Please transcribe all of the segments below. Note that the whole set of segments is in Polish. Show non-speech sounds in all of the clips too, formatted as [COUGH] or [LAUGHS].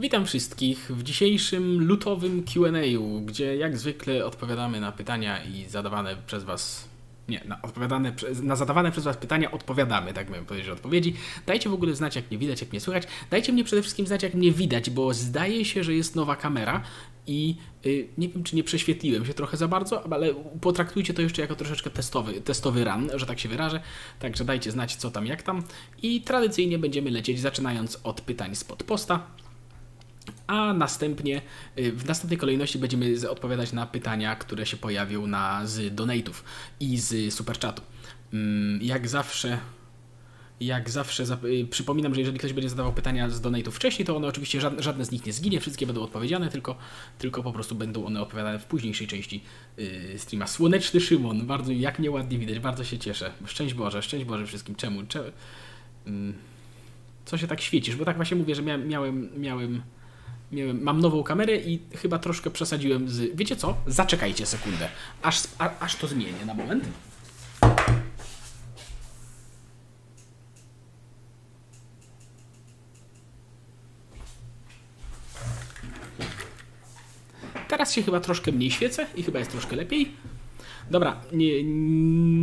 Witam wszystkich w dzisiejszym lutowym QA, gdzie jak zwykle odpowiadamy na pytania i zadawane przez Was. Nie, na, odpowiadane, na zadawane przez Was pytania odpowiadamy, tak bym powiedział, odpowiedzi. Dajcie w ogóle znać, jak mnie widać, jak mnie słychać. Dajcie mnie przede wszystkim znać, jak mnie widać, bo zdaje się, że jest nowa kamera i y, nie wiem, czy nie prześwietliłem się trochę za bardzo, ale potraktujcie to jeszcze jako troszeczkę testowy, testowy run, że tak się wyrażę. Także dajcie znać, co tam, jak tam. I tradycyjnie będziemy lecieć, zaczynając od pytań spod posta a następnie y, w następnej kolejności będziemy odpowiadać na pytania, które się pojawią na, z donate'ów i z superchatu. Mm, Jak zawsze, jak zawsze y, przypominam, że jeżeli ktoś będzie zadawał pytania z donate'ów wcześniej, to one oczywiście żadne, żadne z nich nie zginie, wszystkie będą odpowiedziane, tylko, tylko po prostu będą one odpowiadane w późniejszej części y, streama. Słoneczny Szymon, bardzo jak mnie ładnie widać, bardzo się cieszę. Szczęść Boże, szczęść Boże wszystkim. Czemu? Cze- mm, co się tak świecisz? Bo tak właśnie mówię, że mia- miałem, miałem Miałem, mam nową kamerę i chyba troszkę przesadziłem z. Wiecie co? Zaczekajcie sekundę. Aż, a, aż to zmienię na moment. Teraz się chyba troszkę mniej świecę i chyba jest troszkę lepiej. Dobra, nie,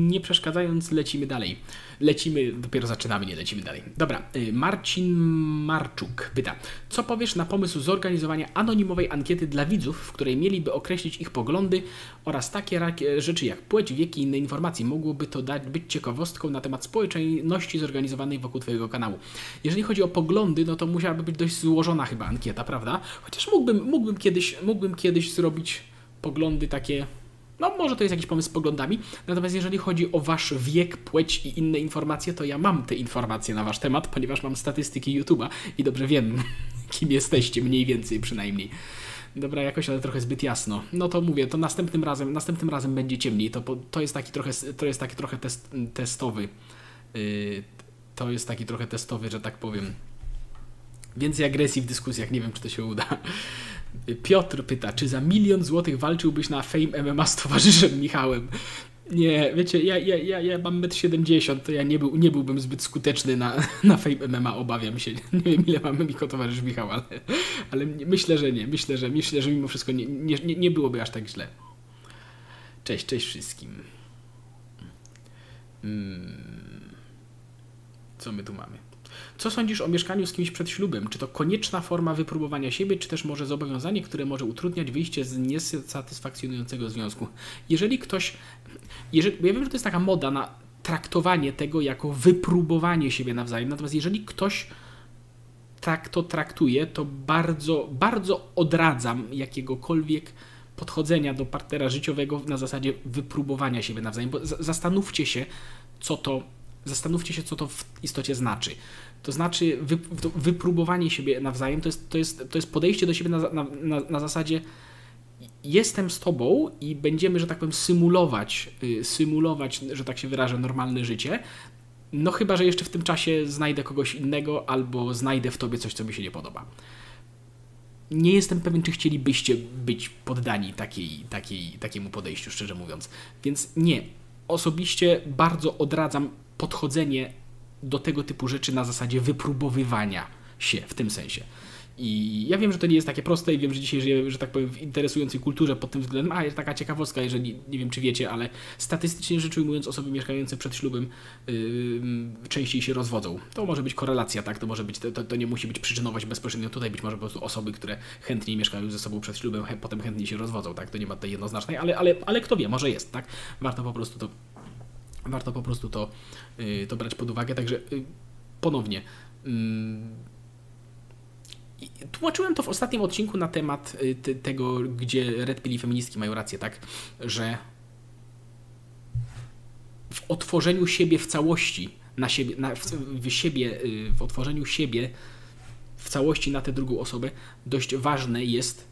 nie przeszkadzając, lecimy dalej. Lecimy, dopiero zaczynamy, nie lecimy dalej. Dobra, y, Marcin Marczuk pyta, co powiesz na pomysł zorganizowania anonimowej ankiety dla widzów, w której mieliby określić ich poglądy oraz takie rzeczy jak płeć, wiek i inne informacje. Mogłoby to dać, być ciekawostką na temat społeczności zorganizowanej wokół Twojego kanału. Jeżeli chodzi o poglądy, no to musiałaby być dość złożona chyba ankieta, prawda? Chociaż mógłbym, mógłbym, kiedyś, mógłbym kiedyś zrobić poglądy takie no, może to jest jakiś pomysł z poglądami. Natomiast jeżeli chodzi o wasz wiek, płeć i inne informacje, to ja mam te informacje na wasz temat, ponieważ mam statystyki YouTube'a i dobrze wiem, [LAUGHS] kim jesteście, mniej więcej przynajmniej. Dobra, jakoś, ale trochę zbyt jasno. No to mówię, to następnym razem, następnym razem będzie ciemniej. To, to jest taki trochę, to jest taki trochę test, testowy. Yy, to jest taki trochę testowy, że tak powiem. Więcej agresji w dyskusjach, nie wiem czy to się uda. Piotr pyta, czy za milion złotych walczyłbyś na Fame MMA z towarzyszem Michałem? Nie, wiecie, ja, ja, ja, ja mam 1,70 m, to ja nie, był, nie byłbym zbyt skuteczny na, [LAUGHS] na Fame MMA, obawiam się. [LAUGHS] Nie wiem, ile mamy jako towarzysz Michał, ale, ale myślę, że nie. Myślę, że, myślę, że mimo wszystko nie, nie, nie- nie byłoby aż tak źle. Cześć, cześć wszystkim. Mm. Co my tu mamy? Co sądzisz o mieszkaniu z kimś przed ślubem? Czy to konieczna forma wypróbowania siebie, czy też może zobowiązanie, które może utrudniać wyjście z niesatysfakcjonującego związku? Jeżeli ktoś. Jeżeli, ja wiem, że to jest taka moda na traktowanie tego jako wypróbowanie siebie nawzajem, natomiast jeżeli ktoś tak to traktuje, to bardzo, bardzo odradzam jakiegokolwiek podchodzenia do partnera życiowego na zasadzie wypróbowania siebie nawzajem, bo zastanówcie się, co to, zastanówcie się, co to w istocie znaczy. To znaczy, wy, to wypróbowanie siebie nawzajem to jest, to jest, to jest podejście do siebie na, na, na, na zasadzie jestem z tobą i będziemy, że tak powiem, symulować, y, symulować, że tak się wyrażę, normalne życie. No chyba, że jeszcze w tym czasie znajdę kogoś innego albo znajdę w tobie coś, co mi się nie podoba. Nie jestem pewien, czy chcielibyście być poddani takiej, takiej, takiemu podejściu, szczerze mówiąc. Więc nie. Osobiście bardzo odradzam podchodzenie do tego typu rzeczy na zasadzie wypróbowywania się w tym sensie. I ja wiem, że to nie jest takie proste i wiem, że dzisiaj żyję, że tak powiem, w interesującej kulturze pod tym względem. A, jest taka ciekawostka, jeżeli nie wiem, czy wiecie, ale statystycznie rzecz ujmując, osoby mieszkające przed ślubem yy, częściej się rozwodzą. To może być korelacja, tak? To może być, to, to nie musi być przyczynowość bezpośrednio tutaj, być może po prostu osoby, które chętniej mieszkają ze sobą przed ślubem, potem chętniej się rozwodzą, tak? To nie ma tutaj jednoznacznej, ale, ale, ale kto wie, może jest, tak? Warto po prostu to warto po prostu to, yy, to brać pod uwagę. Także yy, ponownie. I tłumaczyłem to w ostatnim odcinku na temat y, te- tego, gdzie Red i feministki mają rację, tak? Że w otworzeniu siebie w całości, na siebie, na, w, w siebie, y, w otworzeniu siebie w całości na tę drugą osobę, dość ważne jest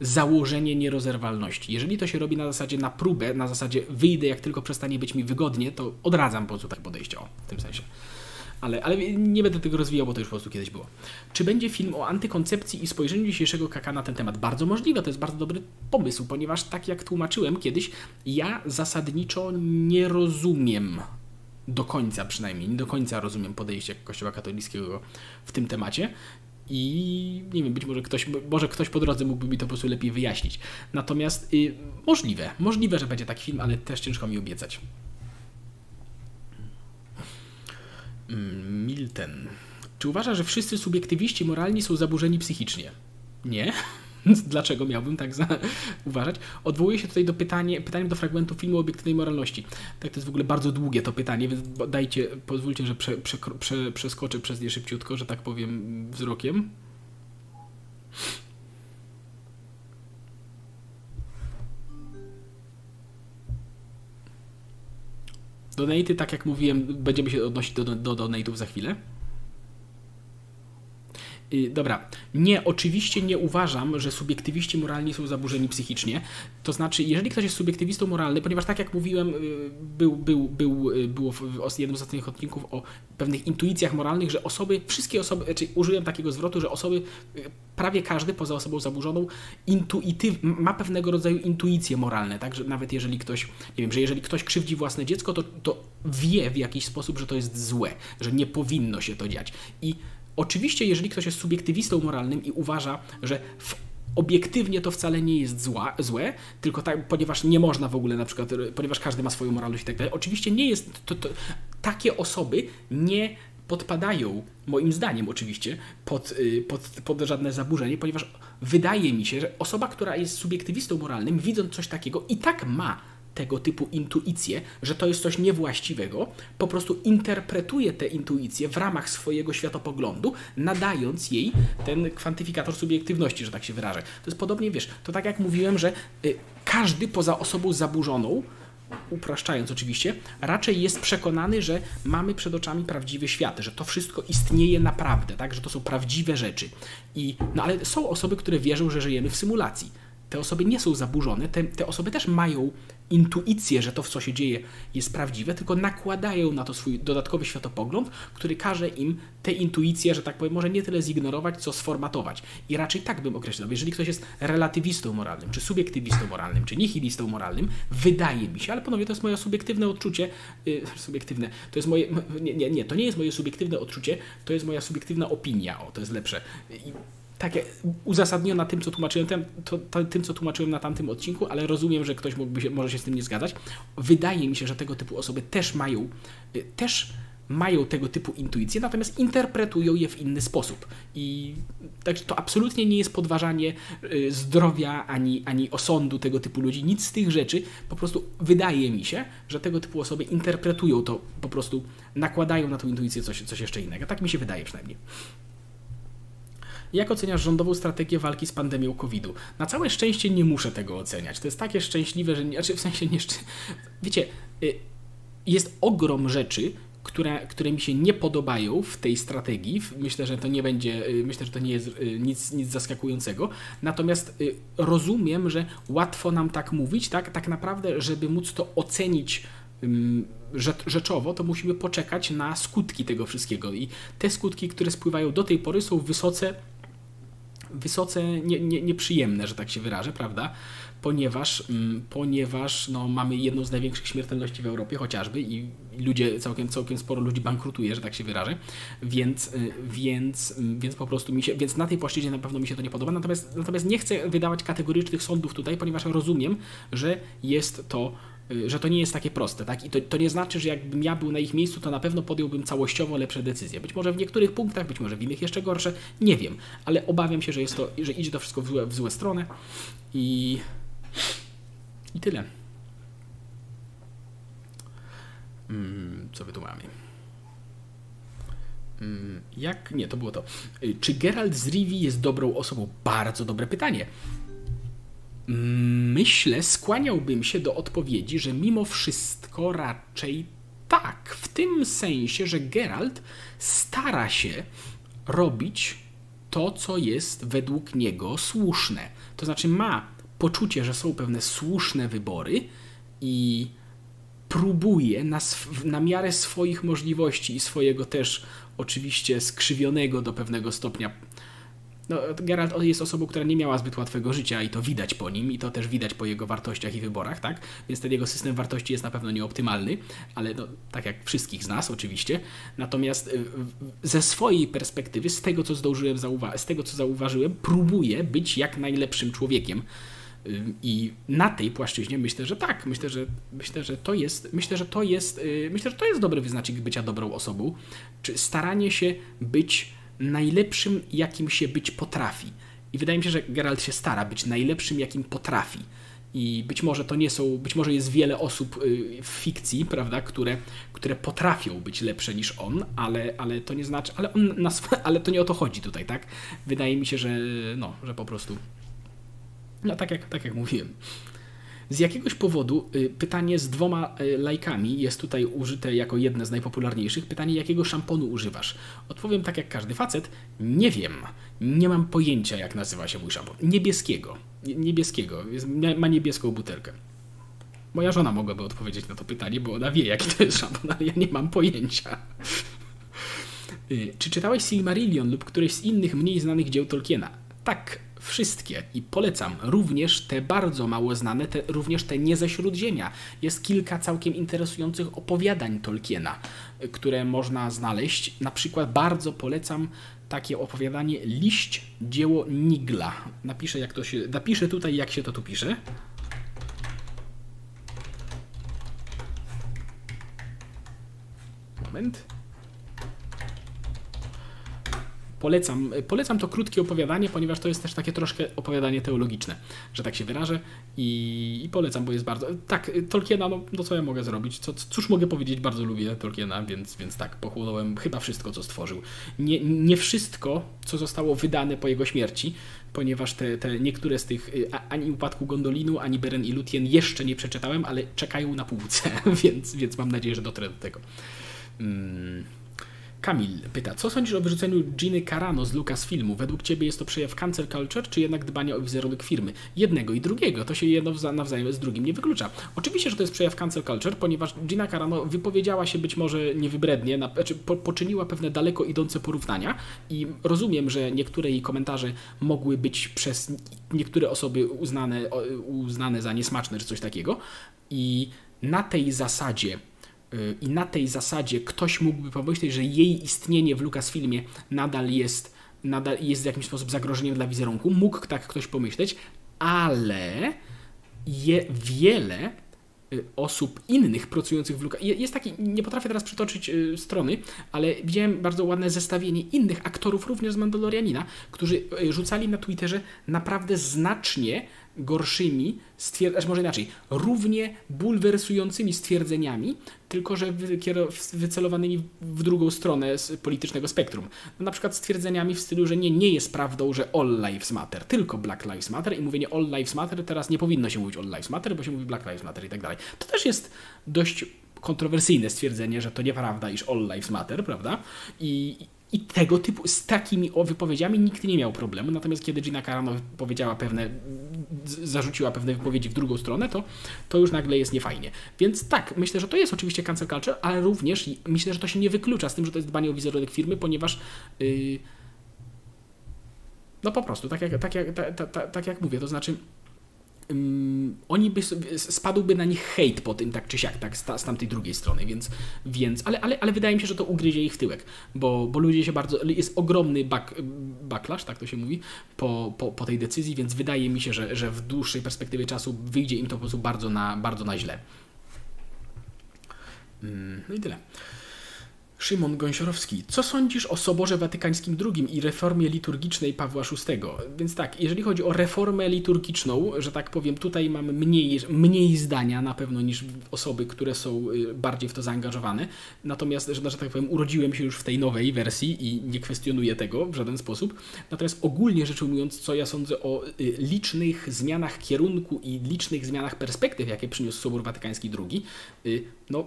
założenie nierozerwalności. Jeżeli to się robi na zasadzie na próbę, na zasadzie wyjdę jak tylko przestanie być mi wygodnie, to odradzam po prostu tak podejście, o, w tym sensie. Ale, ale nie będę tego rozwijał, bo to już po prostu kiedyś było. Czy będzie film o antykoncepcji i spojrzeniu dzisiejszego kaka na ten temat? Bardzo możliwe, to jest bardzo dobry pomysł, ponieważ tak jak tłumaczyłem kiedyś, ja zasadniczo nie rozumiem do końca przynajmniej, nie do końca rozumiem podejście Kościoła katolickiego w tym temacie. I nie wiem, być może ktoś, może ktoś po drodze mógłby mi to po prostu lepiej wyjaśnić. Natomiast y, możliwe, możliwe, że będzie taki film, ale też ciężko mi obiecać. Mm, Milton. Czy uważa, że wszyscy subiektywiści moralni są zaburzeni psychicznie? Nie. Dlaczego miałbym tak za... uważać? Odwołuję się tutaj do pytania, pytania do fragmentu filmu obiektywnej moralności. Tak, to jest w ogóle bardzo długie to pytanie, więc dajcie, pozwólcie, że prze, prze, prze, przeskoczę przez nie szybciutko, że tak powiem, wzrokiem. Donaty, tak jak mówiłem, będziemy się odnosić do, do donate'ów za chwilę. Y, dobra, nie, oczywiście nie uważam, że subiektywiści moralni są zaburzeni psychicznie. To znaczy, jeżeli ktoś jest subiektywistą moralny, ponieważ tak jak mówiłem, y, był, był, był, y, było w jednym z ostatnich odcinków o pewnych intuicjach moralnych, że osoby, wszystkie osoby, czyli znaczy użyłem takiego zwrotu, że osoby, prawie każdy poza osobą zaburzoną, intuityw, ma pewnego rodzaju intuicje moralne, tak, że nawet jeżeli ktoś, nie wiem, że jeżeli ktoś krzywdzi własne dziecko, to, to wie w jakiś sposób, że to jest złe, że nie powinno się to dziać. I Oczywiście, jeżeli ktoś jest subiektywistą moralnym i uważa, że obiektywnie to wcale nie jest zła, złe, tylko tak, ponieważ nie można w ogóle na przykład, ponieważ każdy ma swoją moralność i tak dalej. Oczywiście nie jest, to, to, takie osoby nie podpadają, moim zdaniem oczywiście, pod, y, pod, pod żadne zaburzenie, ponieważ wydaje mi się, że osoba, która jest subiektywistą moralnym, widząc coś takiego, i tak ma tego typu intuicje, że to jest coś niewłaściwego, po prostu interpretuje tę intuicję w ramach swojego światopoglądu, nadając jej ten kwantyfikator subiektywności, że tak się wyrażę. To jest podobnie, wiesz, to tak jak mówiłem, że y, każdy poza osobą zaburzoną, upraszczając oczywiście, raczej jest przekonany, że mamy przed oczami prawdziwy świat, że to wszystko istnieje naprawdę, tak, że to są prawdziwe rzeczy. I, no ale są osoby, które wierzą, że żyjemy w symulacji te osoby nie są zaburzone, te, te osoby też mają intuicję, że to, w co się dzieje, jest prawdziwe, tylko nakładają na to swój dodatkowy światopogląd, który każe im te intuicje, że tak powiem, może nie tyle zignorować, co sformatować. I raczej tak bym określał. Jeżeli ktoś jest relatywistą moralnym, czy subiektywistą moralnym, czy nihilistą moralnym, wydaje mi się, ale ponownie to jest moje subiektywne odczucie, yy, [LAUGHS] subiektywne, to jest moje, [LAUGHS] nie, nie, nie, to nie jest moje subiektywne odczucie, to jest moja subiektywna opinia, o, to jest lepsze. I takie uzasadniona tym, co tłumaczyłem, tym, to, to, tym, co tłumaczyłem na tamtym odcinku, ale rozumiem, że ktoś mógłby się, może się z tym nie zgadzać. Wydaje mi się, że tego typu osoby też mają, y, też mają tego typu intuicje, natomiast interpretują je w inny sposób. I także to absolutnie nie jest podważanie y, zdrowia ani, ani osądu tego typu ludzi, nic z tych rzeczy. Po prostu wydaje mi się, że tego typu osoby interpretują to, po prostu nakładają na tą intuicję coś, coś jeszcze innego. Tak mi się wydaje przynajmniej. Jak oceniasz rządową strategię walki z pandemią COVID-u? Na całe szczęście nie muszę tego oceniać. To jest takie szczęśliwe, że nie, znaczy w sensie nie. Wiecie, y, jest ogrom rzeczy, które, które mi się nie podobają w tej strategii. Myślę, że to nie będzie, y, myślę, że to nie jest y, nic, nic zaskakującego. Natomiast rozumiem, że łatwo nam tak mówić, tak, tak naprawdę, żeby móc to ocenić rzeczowo, to musimy poczekać na skutki tego wszystkiego. I te skutki, które spływają do tej pory, są wysoce wysoce nie, nie, nieprzyjemne, że tak się wyrażę, prawda? Ponieważ, mm, ponieważ no, mamy jedną z największych śmiertelności w Europie chociażby i ludzie, całkiem, całkiem sporo ludzi bankrutuje, że tak się wyrażę, więc, y, więc, mm, więc po prostu mi się, więc na tej płaszczyźnie na pewno mi się to nie podoba, natomiast, natomiast nie chcę wydawać kategorycznych sądów tutaj, ponieważ rozumiem, że jest to że to nie jest takie proste, tak? I to, to nie znaczy, że jakbym ja był na ich miejscu, to na pewno podjąłbym całościowo lepsze decyzje. Być może w niektórych punktach, być może w innych jeszcze gorsze, nie wiem, ale obawiam się, że jest to, że idzie to wszystko w złe, w złe strony i, i tyle. Hmm, co wy tu mamy? Hmm, jak? Nie, to było to. Y, czy Geralt z Rivi jest dobrą osobą? Bardzo dobre pytanie. Myślę, skłaniałbym się do odpowiedzi, że mimo wszystko raczej tak. W tym sensie, że Geralt stara się robić to, co jest według niego słuszne. To znaczy ma poczucie, że są pewne słuszne wybory i próbuje na, na miarę swoich możliwości i swojego też oczywiście skrzywionego do pewnego stopnia no, Geralt jest osobą, która nie miała zbyt łatwego życia i to widać po nim i to też widać po jego wartościach i wyborach, tak? Więc ten jego system wartości jest na pewno nieoptymalny, ale no, tak jak wszystkich z nas oczywiście. Natomiast y, ze swojej perspektywy, z tego co zdążyłem zauważyć, z tego co zauważyłem, próbuje być jak najlepszym człowiekiem. Y, I na tej płaszczyźnie myślę, że tak. Myślę, że myślę, że to jest, myślę, że to jest, y, myślę, że to jest dobry wyznacznik bycia dobrą osobą. Czy staranie się być najlepszym, jakim się być potrafi. I wydaje mi się, że Geralt się stara być najlepszym, jakim potrafi. I być może to nie są, być może jest wiele osób y, w fikcji, prawda, które, które potrafią być lepsze niż on, ale, ale to nie znaczy, ale, on nas, ale to nie o to chodzi tutaj, tak? Wydaje mi się, że no, że po prostu, no tak jak, tak jak mówiłem. Z jakiegoś powodu y, pytanie z dwoma y, lajkami jest tutaj użyte jako jedne z najpopularniejszych. Pytanie, jakiego szamponu używasz? Odpowiem tak jak każdy facet. Nie wiem. Nie mam pojęcia, jak nazywa się mój szampon. Niebieskiego. Niebieskiego. ma niebieską butelkę. Moja żona mogłaby odpowiedzieć na to pytanie, bo ona wie, jaki to jest szampon, ale ja nie mam pojęcia. Y, czy czytałeś Silmarillion lub któreś z innych mniej znanych dzieł Tolkiena? Tak, wszystkie i polecam również te bardzo mało znane, te, również te nie ze Śródziemia. Jest kilka całkiem interesujących opowiadań Tolkiena, które można znaleźć. Na przykład bardzo polecam takie opowiadanie Liść, dzieło Nigla. Napiszę, jak to się, napiszę tutaj, jak się to tu pisze. Moment. Polecam, polecam to krótkie opowiadanie, ponieważ to jest też takie troszkę opowiadanie teologiczne, że tak się wyrażę i, i polecam, bo jest bardzo... Tak, Tolkiena, no, no co ja mogę zrobić? Co, cóż mogę powiedzieć? Bardzo lubię Tolkiena, więc, więc tak, pochłonąłem chyba wszystko, co stworzył. Nie, nie wszystko, co zostało wydane po jego śmierci, ponieważ te, te niektóre z tych, ani Upadku Gondolinu, ani Beren i Lutien jeszcze nie przeczytałem, ale czekają na półce, [LAUGHS] więc, więc mam nadzieję, że dotrę do tego. Hmm. Kamil pyta, co sądzisz o wyrzuceniu Giny Carano z Lucasfilmu? Według Ciebie jest to przejaw cancel culture, czy jednak dbanie o wizerunek firmy? Jednego i drugiego, to się jedno nawzajem z drugim nie wyklucza. Oczywiście, że to jest przejaw cancel culture, ponieważ Gina Carano wypowiedziała się być może niewybrednie, na, znaczy po, poczyniła pewne daleko idące porównania i rozumiem, że niektóre jej komentarze mogły być przez niektóre osoby uznane, uznane za niesmaczne czy coś takiego i na tej zasadzie i na tej zasadzie ktoś mógłby pomyśleć, że jej istnienie w Lucasfilmie nadal jest, nadal jest w jakiś sposób zagrożeniem dla wizerunku. Mógł tak ktoś pomyśleć, ale je wiele y, osób innych pracujących w Luka. Jest taki, nie potrafię teraz przytoczyć y, strony, ale widziałem bardzo ładne zestawienie innych aktorów również z Mandalorianina, którzy y, rzucali na Twitterze naprawdę znacznie gorszymi, stwierd- może inaczej, równie bulwersującymi stwierdzeniami, tylko że wycelowanymi w drugą stronę z politycznego spektrum. No, na przykład stwierdzeniami w stylu, że nie, nie jest prawdą, że all lives matter, tylko Black Lives Matter i mówienie all lives matter, teraz nie powinno się mówić all lives matter, bo się mówi Black Lives Matter i tak dalej. To też jest dość kontrowersyjne stwierdzenie, że to nieprawda, iż all lives matter, prawda? I, i tego typu, z takimi wypowiedziami nikt nie miał problemu. Natomiast kiedy Gina Carano powiedziała pewne, zarzuciła pewne wypowiedzi w drugą stronę, to, to już nagle jest niefajnie. Więc tak, myślę, że to jest oczywiście cancel culture, ale również myślę, że to się nie wyklucza z tym, że to jest dbanie o wizerunek firmy, ponieważ yy, no po prostu, tak jak, tak, jak, tak, tak, tak jak mówię, to znaczy um, oni by, spadłby na nich hejt po tym, tak czy siak, tak, z, tamtej drugiej strony, więc, więc ale, ale, ale wydaje mi się, że to ugryzie ich w tyłek, bo, bo ludzie się bardzo, jest ogromny back, backlash, tak to się mówi, po, po, po tej decyzji, więc wydaje mi się, że, że w dłuższej perspektywie czasu wyjdzie im to po prostu bardzo na, bardzo na źle. Mm, no i tyle. Szymon Gąsiorowski. Co sądzisz o Soborze Watykańskim II i reformie liturgicznej Pawła VI? Więc tak, jeżeli chodzi o reformę liturgiczną, że tak powiem, tutaj mamy mniej, mniej zdania na pewno niż osoby, które są y, bardziej w to zaangażowane. Natomiast, że, że tak powiem, urodziłem się już w tej nowej wersji i nie kwestionuję tego w żaden sposób. Natomiast ogólnie rzecz ujmując, co ja sądzę o y, licznych zmianach kierunku i licznych zmianach perspektyw, jakie przyniósł Sobór Watykański II, y, no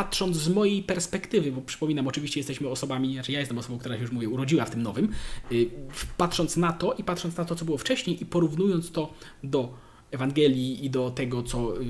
patrząc z mojej perspektywy, bo przypominam, oczywiście jesteśmy osobami, znaczy ja jestem osobą, która się już mówię, urodziła w tym nowym, y, patrząc na to i patrząc na to, co było wcześniej i porównując to do Ewangelii i do tego, co y,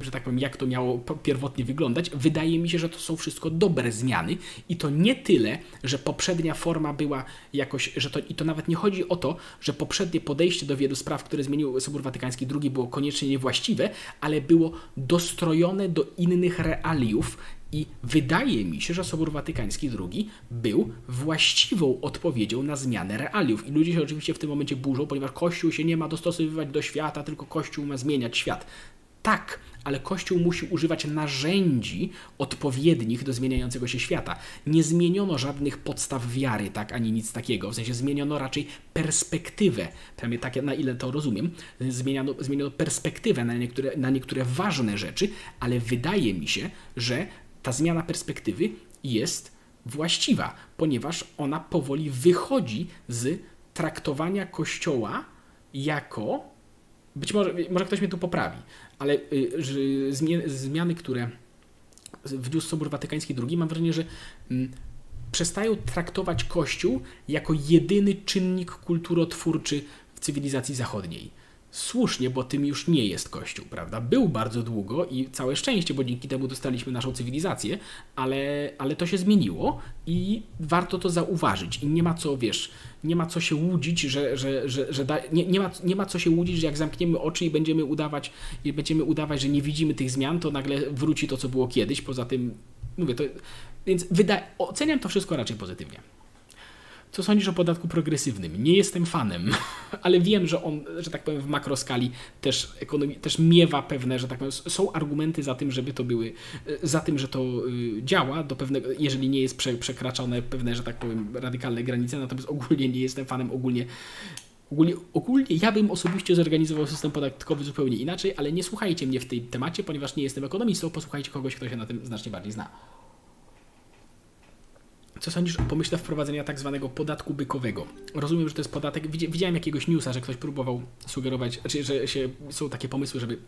że tak powiem, jak to miało pierwotnie wyglądać. Wydaje mi się, że to są wszystko dobre zmiany i to nie tyle, że poprzednia forma była jakoś, że to, i to nawet nie chodzi o to, że poprzednie podejście do wielu spraw, które zmienił Sobór Watykański II było koniecznie niewłaściwe, ale było dostrojone do innych realiów, i wydaje mi się, że Sobór Watykański II był właściwą odpowiedzią na zmianę realiów. I ludzie się oczywiście w tym momencie burzą, ponieważ Kościół się nie ma dostosowywać do świata, tylko Kościół ma zmieniać świat. Tak, ale Kościół musi używać narzędzi odpowiednich do zmieniającego się świata. Nie zmieniono żadnych podstaw wiary, tak, ani nic takiego. W sensie zmieniono raczej perspektywę, przynajmniej tak, na ile to rozumiem, zmieniono, zmieniono perspektywę na niektóre, na niektóre ważne rzeczy, ale wydaje mi się, że ta zmiana perspektywy jest właściwa, ponieważ ona powoli wychodzi z traktowania Kościoła jako. Być może, może ktoś mnie tu poprawi, ale y, zmiany, które wniósł Sobór Watykański II, mam wrażenie, że mm, przestają traktować Kościół jako jedyny czynnik kulturotwórczy w cywilizacji zachodniej słusznie, bo tym już nie jest Kościół, prawda? Był bardzo długo i całe szczęście, bo dzięki temu dostaliśmy naszą cywilizację, ale, ale to się zmieniło i warto to zauważyć. I nie ma co, wiesz, nie ma co się łudzić, że, że, że, że da, nie, nie, ma, nie ma co się łudzić, że jak zamkniemy oczy i będziemy udawać, i będziemy udawać, że nie widzimy tych zmian, to nagle wróci to, co było kiedyś. Poza tym, mówię, to, więc wyda, oceniam to wszystko raczej pozytywnie. Co sądzisz o podatku progresywnym? Nie jestem fanem, [LAUGHS] ale wiem, że on, że tak powiem, w makroskali też, ekonomii, też miewa pewne, że tak powiem, są argumenty za tym, żeby to były, za tym, że to y, działa, do pewnego, jeżeli nie jest prze, przekraczane pewne, że tak powiem, radykalne granice, natomiast ogólnie nie jestem fanem, ogólnie Ogólnie, ogólnie ja bym osobiście zorganizował system podatkowy zupełnie inaczej, ale nie słuchajcie mnie w tej temacie, ponieważ nie jestem ekonomistą, posłuchajcie kogoś, kto się na tym znacznie bardziej zna. Co sądzisz o pomyśle wprowadzenia tak zwanego podatku bykowego? Rozumiem, że to jest podatek. Widziałem jakiegoś newsa, że ktoś próbował sugerować, znaczy, że się, są takie pomysły, żeby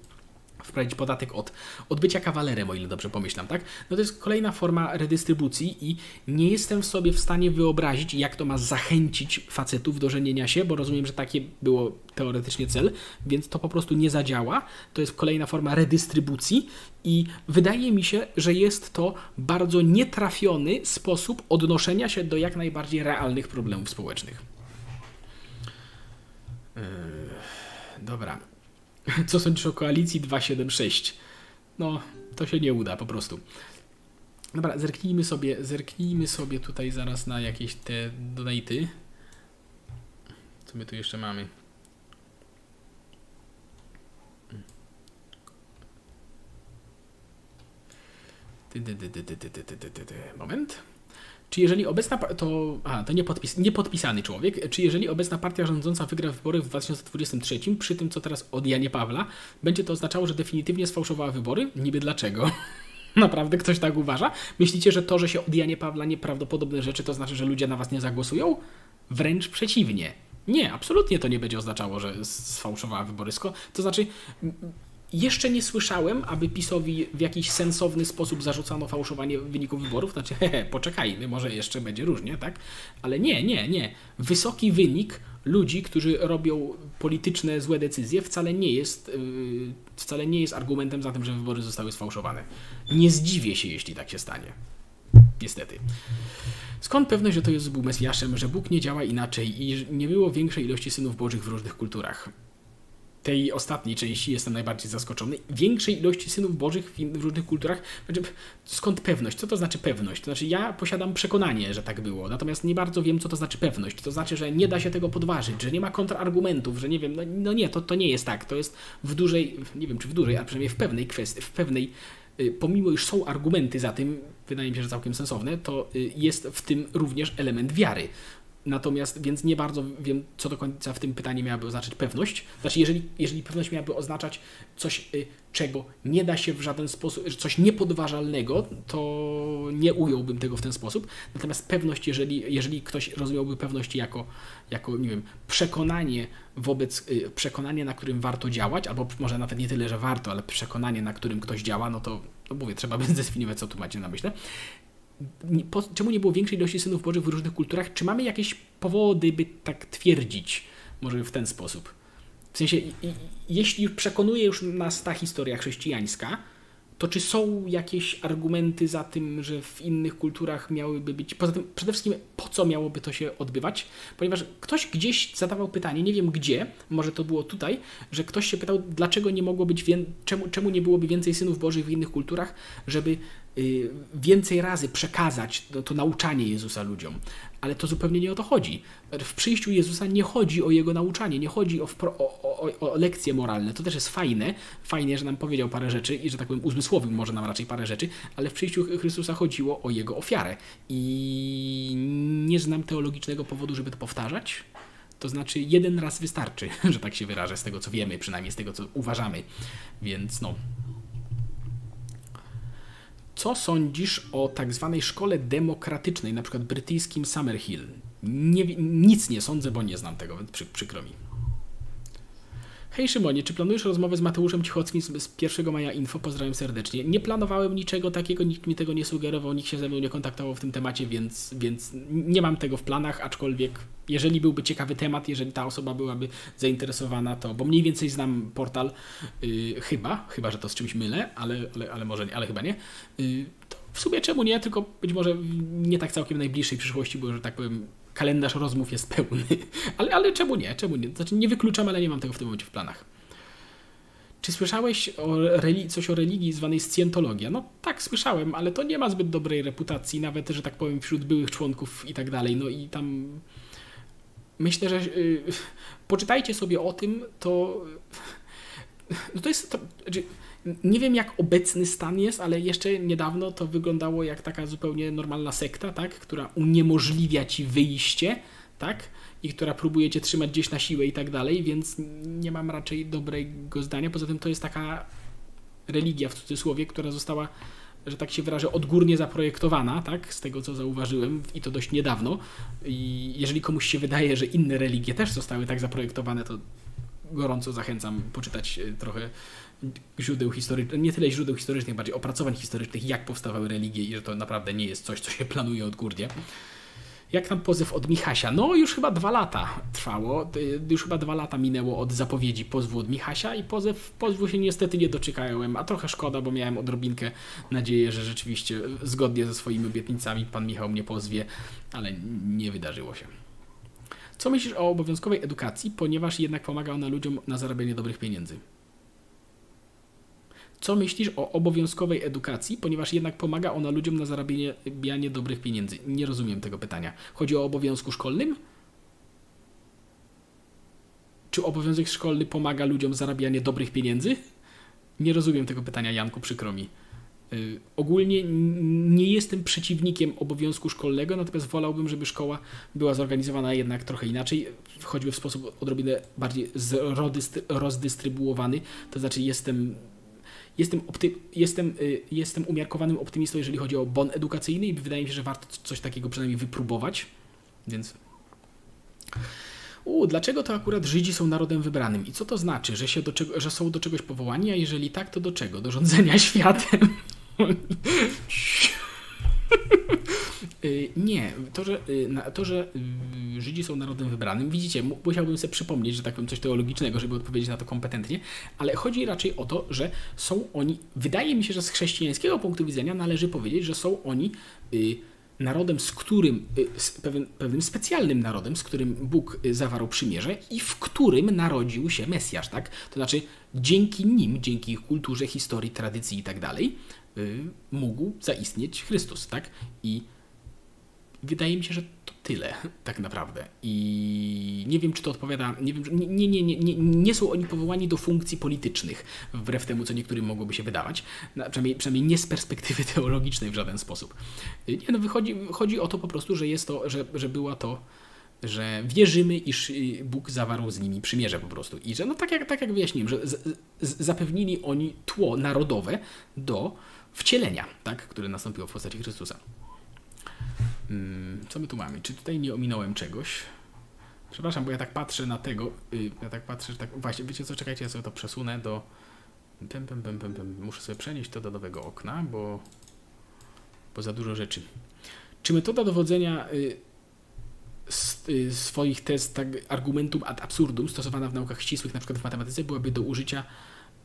wprowadzić podatek od odbycia kawalerem, o ile dobrze pomyślam, tak? No to jest kolejna forma redystrybucji i nie jestem sobie w stanie wyobrazić, jak to ma zachęcić facetów do żenienia się, bo rozumiem, że takie było teoretycznie cel, więc to po prostu nie zadziała. To jest kolejna forma redystrybucji i wydaje mi się, że jest to bardzo nietrafiony sposób odnoszenia się do jak najbardziej realnych problemów społecznych. Yy, dobra. Co sądzisz o koalicji 276? No, to się nie uda po prostu. Dobra, zerknijmy sobie, zerknijmy sobie tutaj zaraz na jakieś te donaty. Co my tu jeszcze mamy? Moment. Czy jeżeli obecna to, a, to niepodpis, niepodpisany człowiek, czy jeżeli obecna partia rządząca wygra wybory w 2023, przy tym co teraz od Janie Pawla, będzie to oznaczało, że definitywnie sfałszowała wybory? Niby dlaczego? [LAUGHS] Naprawdę ktoś tak uważa? Myślicie, że to, że się od Janie Pawla nieprawdopodobne rzeczy, to znaczy, że ludzie na was nie zagłosują? Wręcz przeciwnie. Nie, absolutnie to nie będzie oznaczało, że sfałszowała wybory. To znaczy, jeszcze nie słyszałem, aby PiSowi w jakiś sensowny sposób zarzucano fałszowanie wyników wyborów. Znaczy, [LAUGHS] hehe, poczekajmy, może jeszcze będzie różnie, tak? Ale nie, nie, nie. Wysoki wynik ludzi, którzy robią polityczne złe decyzje, wcale nie jest, yy, wcale nie jest argumentem za tym, że wybory zostały sfałszowane. Nie zdziwię się, jeśli tak się stanie. Niestety. Skąd pewność, że to Jezus był Mesjaszem, że Bóg nie działa inaczej i nie było większej ilości synów bożych w różnych kulturach? Tej ostatniej części jestem najbardziej zaskoczony. Większej ilości synów bożych w, różnych kulturach. Znaczy, skąd pewność? Co to znaczy pewność? To znaczy, ja posiadam przekonanie, że tak było, natomiast nie bardzo wiem, co to znaczy pewność. To znaczy, że nie da się tego podważyć, że nie ma kontrargumentów, że nie wiem, no, no nie, to, to nie jest tak. To jest w dużej, nie wiem czy w dużej, ale przynajmniej w pewnej kwestii, w pewnej y, pomimo iż są argumenty za tym, wydaje mi się, że całkiem sensowne, to y, jest w tym również element wiary. Natomiast, więc nie bardzo wiem, co do końca w tym pytaniu miałaby oznaczać pewność. Znaczy, jeżeli, jeżeli pewność miałaby oznaczać coś, y, czego nie da się w żaden sposób, coś niepodważalnego, to nie ująłbym tego w ten sposób. Natomiast pewność, jeżeli, jeżeli ktoś rozumiałby pewność jako, jako, nie wiem, przekonanie wobec, y, przekonanie, na którym warto działać, albo może nawet nie tyle, że warto, ale przekonanie, na którym ktoś działa, no to, no mówię, trzeba by [LAUGHS] zdefiniować, co tu macie na myśli po, czemu nie było większej ilości synów Bożych w różnych kulturach? Czy mamy jakieś powody, by tak twierdzić? Może w ten sposób. W sensie, jeśli przekonuje już nas ta historia chrześcijańska, to czy są jakieś argumenty za tym, że w innych kulturach miałyby być. Poza tym, przede wszystkim, po co miałoby to się odbywać? Ponieważ ktoś gdzieś zadawał pytanie, nie wiem gdzie, może to było tutaj, że ktoś się pytał, dlaczego nie mogło być, czemu, czemu nie byłoby więcej synów Bożych w innych kulturach, żeby więcej razy przekazać to, to, nauczanie Jezusa ludziom. Ale to zupełnie nie o to chodzi. W przyjściu Jezusa nie chodzi o Jego nauczanie, nie chodzi o, o, o, o lekcje moralne. To też jest fajne, fajnie, że nam powiedział parę rzeczy i, że tak powiem, uzmysłowił może nam raczej parę rzeczy, ale w przyjściu Chrystusa chodziło o Jego ofiarę. I nie znam teologicznego powodu, żeby to powtarzać. To znaczy, jeden raz wystarczy, [LAUGHS] że tak się wyrażę, z tego co wiemy, przynajmniej z tego co uważamy. Więc no, co sądzisz o tak zwanej szkole demokratycznej, na przykład brytyjskim Summerhill? Nie, nic nie sądzę, bo nie znam tego, przy, przykro mi. Hej Szymonie, czy planujesz rozmowę z Mateuszem Cichockim z 1 maja info? Pozdrawiam serdecznie. Nie planowałem niczego takiego, nikt mi tego nie sugerował, nikt się ze mną nie kontaktował w tym temacie, więc, więc nie mam tego w planach, aczkolwiek jeżeli byłby ciekawy temat, jeżeli ta osoba byłaby zainteresowana, to, bo mniej więcej znam portal, yy, chyba, chyba, że to z czymś mylę, ale, ale, ale może nie, ale chyba nie, yy, to w sumie czemu nie, tylko być może nie tak całkiem najbliższej przyszłości, bo że tak powiem, kalendarz rozmów jest pełny. [LAUGHS] ale, ale czemu nie? Czemu nie? Znaczy nie wykluczam, ale nie mam tego w tym momencie w planach. Czy słyszałeś o coś o religii zwanej scjentologia? No tak, słyszałem, ale to nie ma zbyt dobrej reputacji, nawet, że tak powiem, wśród byłych członków i tak dalej. No i tam myślę, że yy, poczytajcie sobie o tym, to no to jest, to, znaczy, nie wiem jak obecny stan jest, ale jeszcze niedawno to wyglądało jak taka zupełnie normalna sekta, tak, która uniemożliwia ci wyjście, tak, i która próbuje cię trzymać gdzieś na siłę i tak dalej, więc nie mam raczej dobrego zdania. Poza tym to jest taka religia w cudzysłowie, która została że tak się wyrażę, odgórnie zaprojektowana, tak, z tego co zauważyłem i to dość niedawno. I jeżeli komuś się wydaje, że inne religie też zostały tak zaprojektowane, to gorąco zachęcam poczytać e, trochę źródeł historycznych, nie tyle źródeł historycznych, bardziej opracowań historycznych, jak powstawały religie i że to naprawdę nie jest coś, co się planuje odgórnie. Jak tam pozew od Michasia? No, już chyba dwa lata trwało. Już chyba dwa lata minęło od zapowiedzi pozwu od Michasia i pozew, pozwu się niestety nie doczekałem, a trochę szkoda, bo miałem odrobinkę nadzieję, że rzeczywiście zgodnie ze swoimi obietnicami pan Michał mnie pozwie, ale nie wydarzyło się. Co myślisz o obowiązkowej edukacji, ponieważ jednak pomaga ona ludziom na zarabianie dobrych pieniędzy? Co myślisz o obowiązkowej edukacji, ponieważ jednak pomaga ona ludziom na zarabianie dobrych pieniędzy? Nie rozumiem tego pytania. Chodzi o obowiązku szkolnym? Czy obowiązek szkolny pomaga ludziom zarabianie dobrych pieniędzy? Nie rozumiem tego pytania, Janku, przykro mi. Yy, ogólnie nie jestem przeciwnikiem obowiązku szkolnego, natomiast wolałbym, żeby szkoła była zorganizowana jednak trochę inaczej, choćby w sposób odrobinę bardziej rozdystrybuowany. To znaczy, jestem Jestem, opty, jestem, y, jestem umiarkowanym optymistą, jeżeli chodzi o bon edukacyjny i wydaje mi się, że warto coś takiego przynajmniej wypróbować. Więc. U, dlaczego to akurat Żydzi są narodem wybranym? I co to znaczy, że, się do czego, że są do czegoś powołani, a jeżeli tak, to do czego? Do rządzenia [LAUGHS] światem? [LAUGHS] Y, nie, to że, y, to, że y, Żydzi są narodem wybranym, widzicie, musiałbym sobie przypomnieć, że tak powiem, coś teologicznego, żeby odpowiedzieć na to kompetentnie, ale chodzi raczej o to, że są oni, wydaje mi się, że z chrześcijańskiego punktu widzenia należy powiedzieć, że są oni narodem, z którym, z pewien, pewnym specjalnym narodem, z którym Bóg zawarł przymierze i w którym narodził się Mesjasz, tak? To znaczy dzięki nim, dzięki ich kulturze, historii, tradycji i tak dalej, mógł zaistnieć Chrystus, tak? I wydaje mi się, że to tyle tak naprawdę. I nie wiem, czy to odpowiada. Nie, wiem, nie, nie, nie, nie, nie są oni powołani do funkcji politycznych, wbrew temu, co niektórym mogłoby się wydawać. Przynajmniej, przynajmniej nie z perspektywy [LAUGHS] teologicznej w żaden sposób. Nie, no, wychodzi, chodzi o to po prostu, że jest to, że, że była to że wierzymy, iż Bóg zawarł z nimi przymierze po prostu. I że, no tak jak, tak jak wyjaśniłem, że z, z, zapewnili oni tło narodowe do wcielenia, tak, które nastąpiło w postaci Chrystusa. Hmm, co my tu mamy? Czy tutaj nie ominąłem czegoś? Przepraszam, bo ja tak patrzę na tego. Yy, ja tak patrzę, że tak. Właśnie, wiecie co? Czekajcie, ja sobie to przesunę do. Pem, pem, pem. Muszę sobie przenieść to do nowego okna, bo. bo za dużo rzeczy. Czy metoda dowodzenia. Yy, y, swoich tez tak argumentum ad absurdum stosowana w naukach ścisłych, na przykład w matematyce, byłaby do użycia y,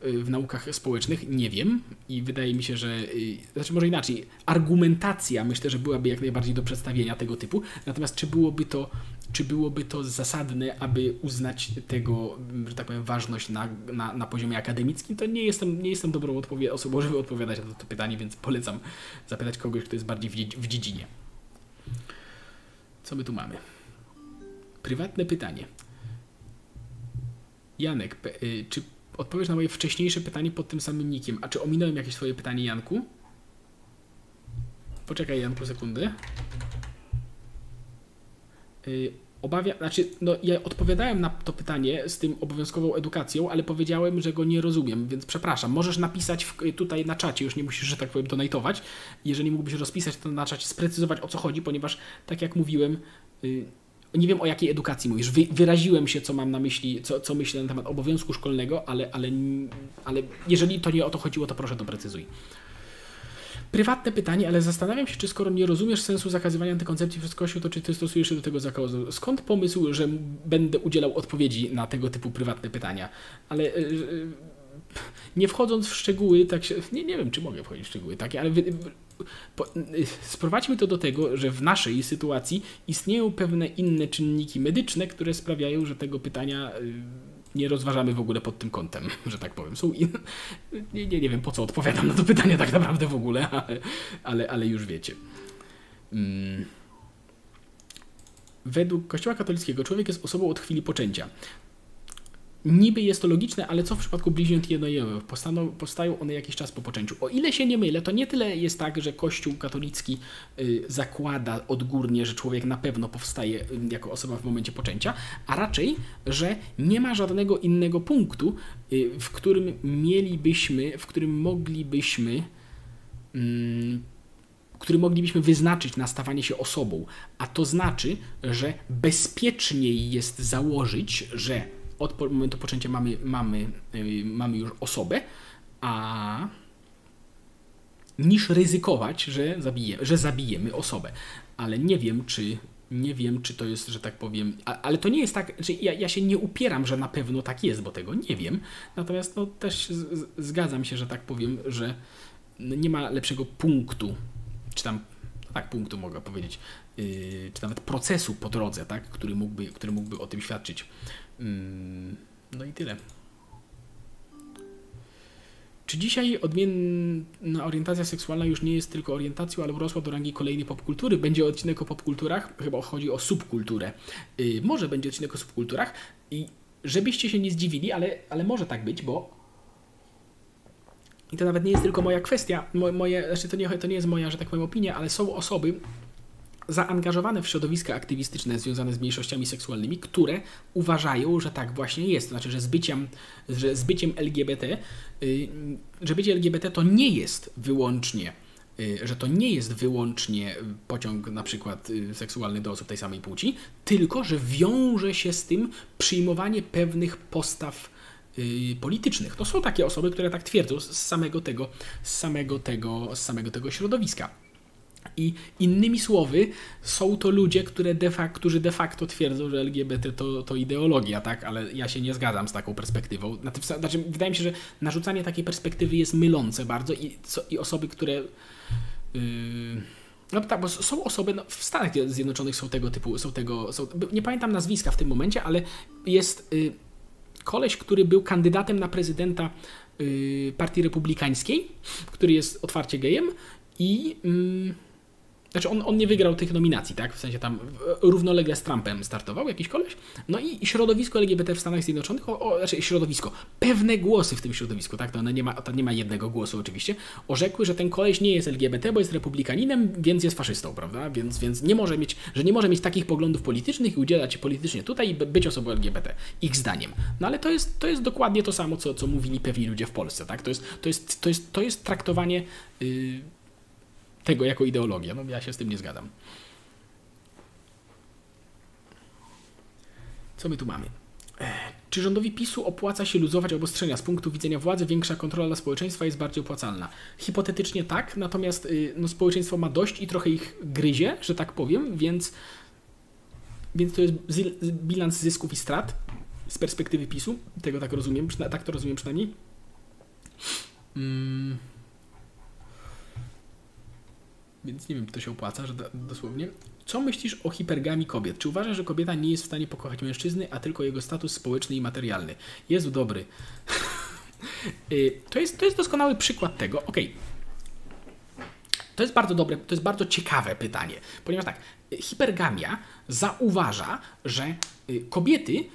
w naukach społecznych? Nie wiem i wydaje mi się, że, y, znaczy może inaczej, argumentacja myślę, że byłaby jak najbardziej do przedstawienia tego typu, natomiast czy byłoby to, czy byłoby to zasadne, aby uznać tego, że tak powiem, ważność na, na, na poziomie akademickim, to nie jestem, nie jestem dobrą odpowie- osobą, żeby odpowiadać na to pytanie, więc polecam zapytać kogoś, kto jest bardziej w, w dziedzinie. Co my tu mamy? Prywatne pytanie. Janek, y, czy odpowiesz na moje wcześniejsze pytanie pod tym samym nikiem? A czy ominąłem jakieś swoje pytanie, Janku? Poczekaj, Janku, sekundę. Y, Obawia, znaczy, no ja odpowiadałem na to pytanie z tym obowiązkową edukacją, ale powiedziałem, że go nie rozumiem, więc przepraszam. Możesz napisać w, tutaj na czacie, już nie musisz, że tak powiem, donatować. Jeżeli mógłbyś rozpisać to na czacie, sprecyzować o co chodzi, ponieważ, tak jak mówiłem, y, nie wiem o jakiej edukacji mówisz. Wy, wyraziłem się, co mam na myśli, co, co myślę na temat obowiązku szkolnego, ale, ale, ale jeżeli to nie o to chodziło, to proszę doprecyzuj. Prywatne pytanie, ale zastanawiam się, czy skoro nie rozumiesz sensu zakazywania antykoncepcji przez Kościół, to czy ty stosujesz się do tego zakazu? Skąd pomysł, że będę udzielał odpowiedzi na tego typu prywatne pytania? Ale yy, yy, nie wchodząc w szczegóły, tak się, nie, nie wiem, czy mogę wchodzić w szczegóły takie, ale wy, po, sprowadźmy to do tego, że w naszej sytuacji istnieją pewne inne czynniki medyczne, które sprawiają, że tego pytania yy, nie rozważamy w ogóle pod tym kątem, [LAUGHS] że tak powiem. Są in... nie, nie, nie wiem, po co odpowiadam na to pytanie tak naprawdę w ogóle, ale, ale, ale już wiecie. Mm. Według Kościoła katolickiego człowiek jest osobą od chwili poczęcia. Niby jest to logiczne, ale co w przypadku bliźniąt? Powstaną, powstają one jakiś czas po poczęciu. O ile się nie mylę, to nie tyle jest tak, że Kościół katolicki y, zakłada odgórnie, że człowiek na pewno powstaje y, jako osoba w momencie poczęcia, a raczej, że nie ma żadnego innego punktu, y, w którym mielibyśmy, w którym moglibyśmy mm, który moglibyśmy wyznaczyć na stawanie się osobą, a to znaczy, że bezpieczniej jest założyć, że od momentu poczęcia mamy, mamy, yy, mamy już osobę, a niż ryzykować, że zabijemy, że zabijemy osobę. Ale nie wiem, czy nie wiem, czy to jest, że tak powiem, a, ale to nie jest tak, że ja, ja się nie upieram, że na pewno tak jest, bo tego nie wiem. Natomiast no, też z, zgadzam się, że tak powiem, że nie ma lepszego punktu, czy tam, tak, punktu mogę powiedzieć, yy, czy nawet procesu po drodze, tak, który mógłby, który mógłby o tym świadczyć. Yy, no i tyle. Czy dzisiaj odmienna orientacja seksualna już nie jest tylko orientacją, ale urosła do rangi kolejnej popkultury? Będzie odcinek o popkulturach? Chyba chodzi o subkulturę. Yy, może będzie odcinek o subkulturach i żebyście się nie zdziwili, ale, ale może tak być, bo i to nawet nie jest tylko moja kwestia, moje, znaczy to nie, to nie jest moja, że tak powiem, opinia, ale są osoby zaangażowane w środowiska aktywistyczne związane z mniejszościami seksualnymi, które uważają, że tak właśnie jest. To znaczy, że z byciem, że z byciem LGBT, że bycie LGBT to nie jest wyłącznie że to nie jest wyłącznie pociąg na przykład seksualny do osób tej samej płci, tylko że wiąże się z tym przyjmowanie pewnych postaw politycznych. To są takie osoby, które tak twierdzą z samego tego, z samego tego, z samego tego środowiska. I innymi słowy, są to ludzie, które de facto, którzy de facto twierdzą, że LGBT to, to ideologia, tak? Ale ja się nie zgadzam z taką perspektywą. Znaczy, wydaje mi się, że narzucanie takiej perspektywy jest mylące bardzo i, co, i osoby, które. Yy, no tak, bo są osoby, no, w Stanach Zjednoczonych są tego typu, są tego, są, nie pamiętam nazwiska w tym momencie, ale jest yy, koleś, który był kandydatem na prezydenta yy, Partii Republikańskiej, który jest otwarcie gejem i... Yy, znaczy on, on nie wygrał tych nominacji, tak? W sensie tam równolegle z Trumpem startował jakiś koleś. No i środowisko LGBT w Stanach Zjednoczonych, o, o, znaczy środowisko, pewne głosy w tym środowisku, tak? To one nie ma, to nie ma jednego głosu oczywiście, orzekły, że ten koleś nie jest LGBT, bo jest republikaninem, więc jest faszystą, prawda? Więc, więc nie może mieć, że nie może mieć takich poglądów politycznych i udzielać się politycznie tutaj i być osobą LGBT, ich zdaniem. No ale to jest, to jest dokładnie to samo, co, co mówili pewni ludzie w Polsce, tak? To jest, to jest, to jest, to jest traktowanie... Yy, tego jako ideologia. No ja się z tym nie zgadzam. Co my tu mamy? Czy rządowi PiSu opłaca się luzować obostrzenia? Z punktu widzenia władzy większa kontrola dla społeczeństwa jest bardziej opłacalna. Hipotetycznie tak, natomiast no, społeczeństwo ma dość i trochę ich gryzie, że tak powiem, więc więc to jest bilans zysków i strat z perspektywy PiSu. Tego tak rozumiem, tak to rozumiem przynajmniej. Mm. Więc nie wiem, czy to się opłaca, że dosłownie. Co myślisz o hipergamii kobiet? Czy uważasz, że kobieta nie jest w stanie pokochać mężczyzny, a tylko jego status społeczny i materialny? Jezu, dobry. [LAUGHS] Y, to, jest, to jest doskonały przykład tego. Okej. Okay. To jest bardzo dobre, to jest bardzo ciekawe pytanie, ponieważ tak, hipergamia zauważa, że y, kobiety y,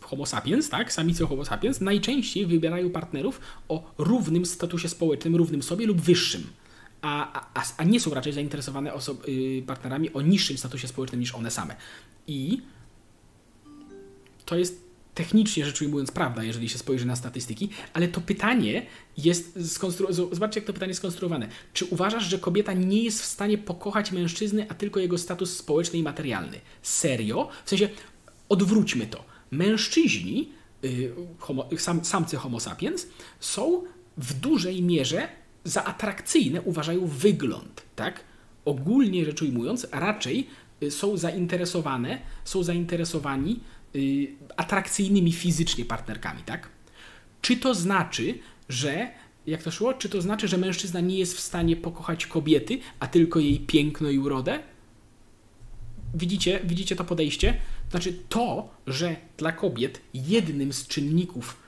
Homo sapiens, tak, samice Homo sapiens, najczęściej wybierają partnerów o równym statusie społecznym, równym sobie lub wyższym a, a, a nie są raczej zainteresowane osob- y, partnerami o niższym statusie społecznym niż one same. I to jest technicznie rzecz ujmując prawda, jeżeli się spojrzy na statystyki, ale to pytanie jest skonstruowane. Zobaczcie, jak to pytanie jest skonstruowane. Czy uważasz, że kobieta nie jest w stanie pokochać mężczyzny, a tylko jego status społeczny i materialny? Serio? W sensie, odwróćmy to. Mężczyźni, y, homo, sam, samcy Homo sapiens, są w dużej mierze za atrakcyjne uważają wygląd, tak? Ogólnie rzecz ujmując, raczej y, są zainteresowane, są zainteresowani y, atrakcyjnymi fizycznie partnerkami, tak? Czy to znaczy, że jak to szło? Czy to znaczy, że mężczyzna nie jest w stanie pokochać kobiety, a tylko jej piękno i urodę? Widzicie, widzicie to podejście? Znaczy to, że dla kobiet jednym z czynników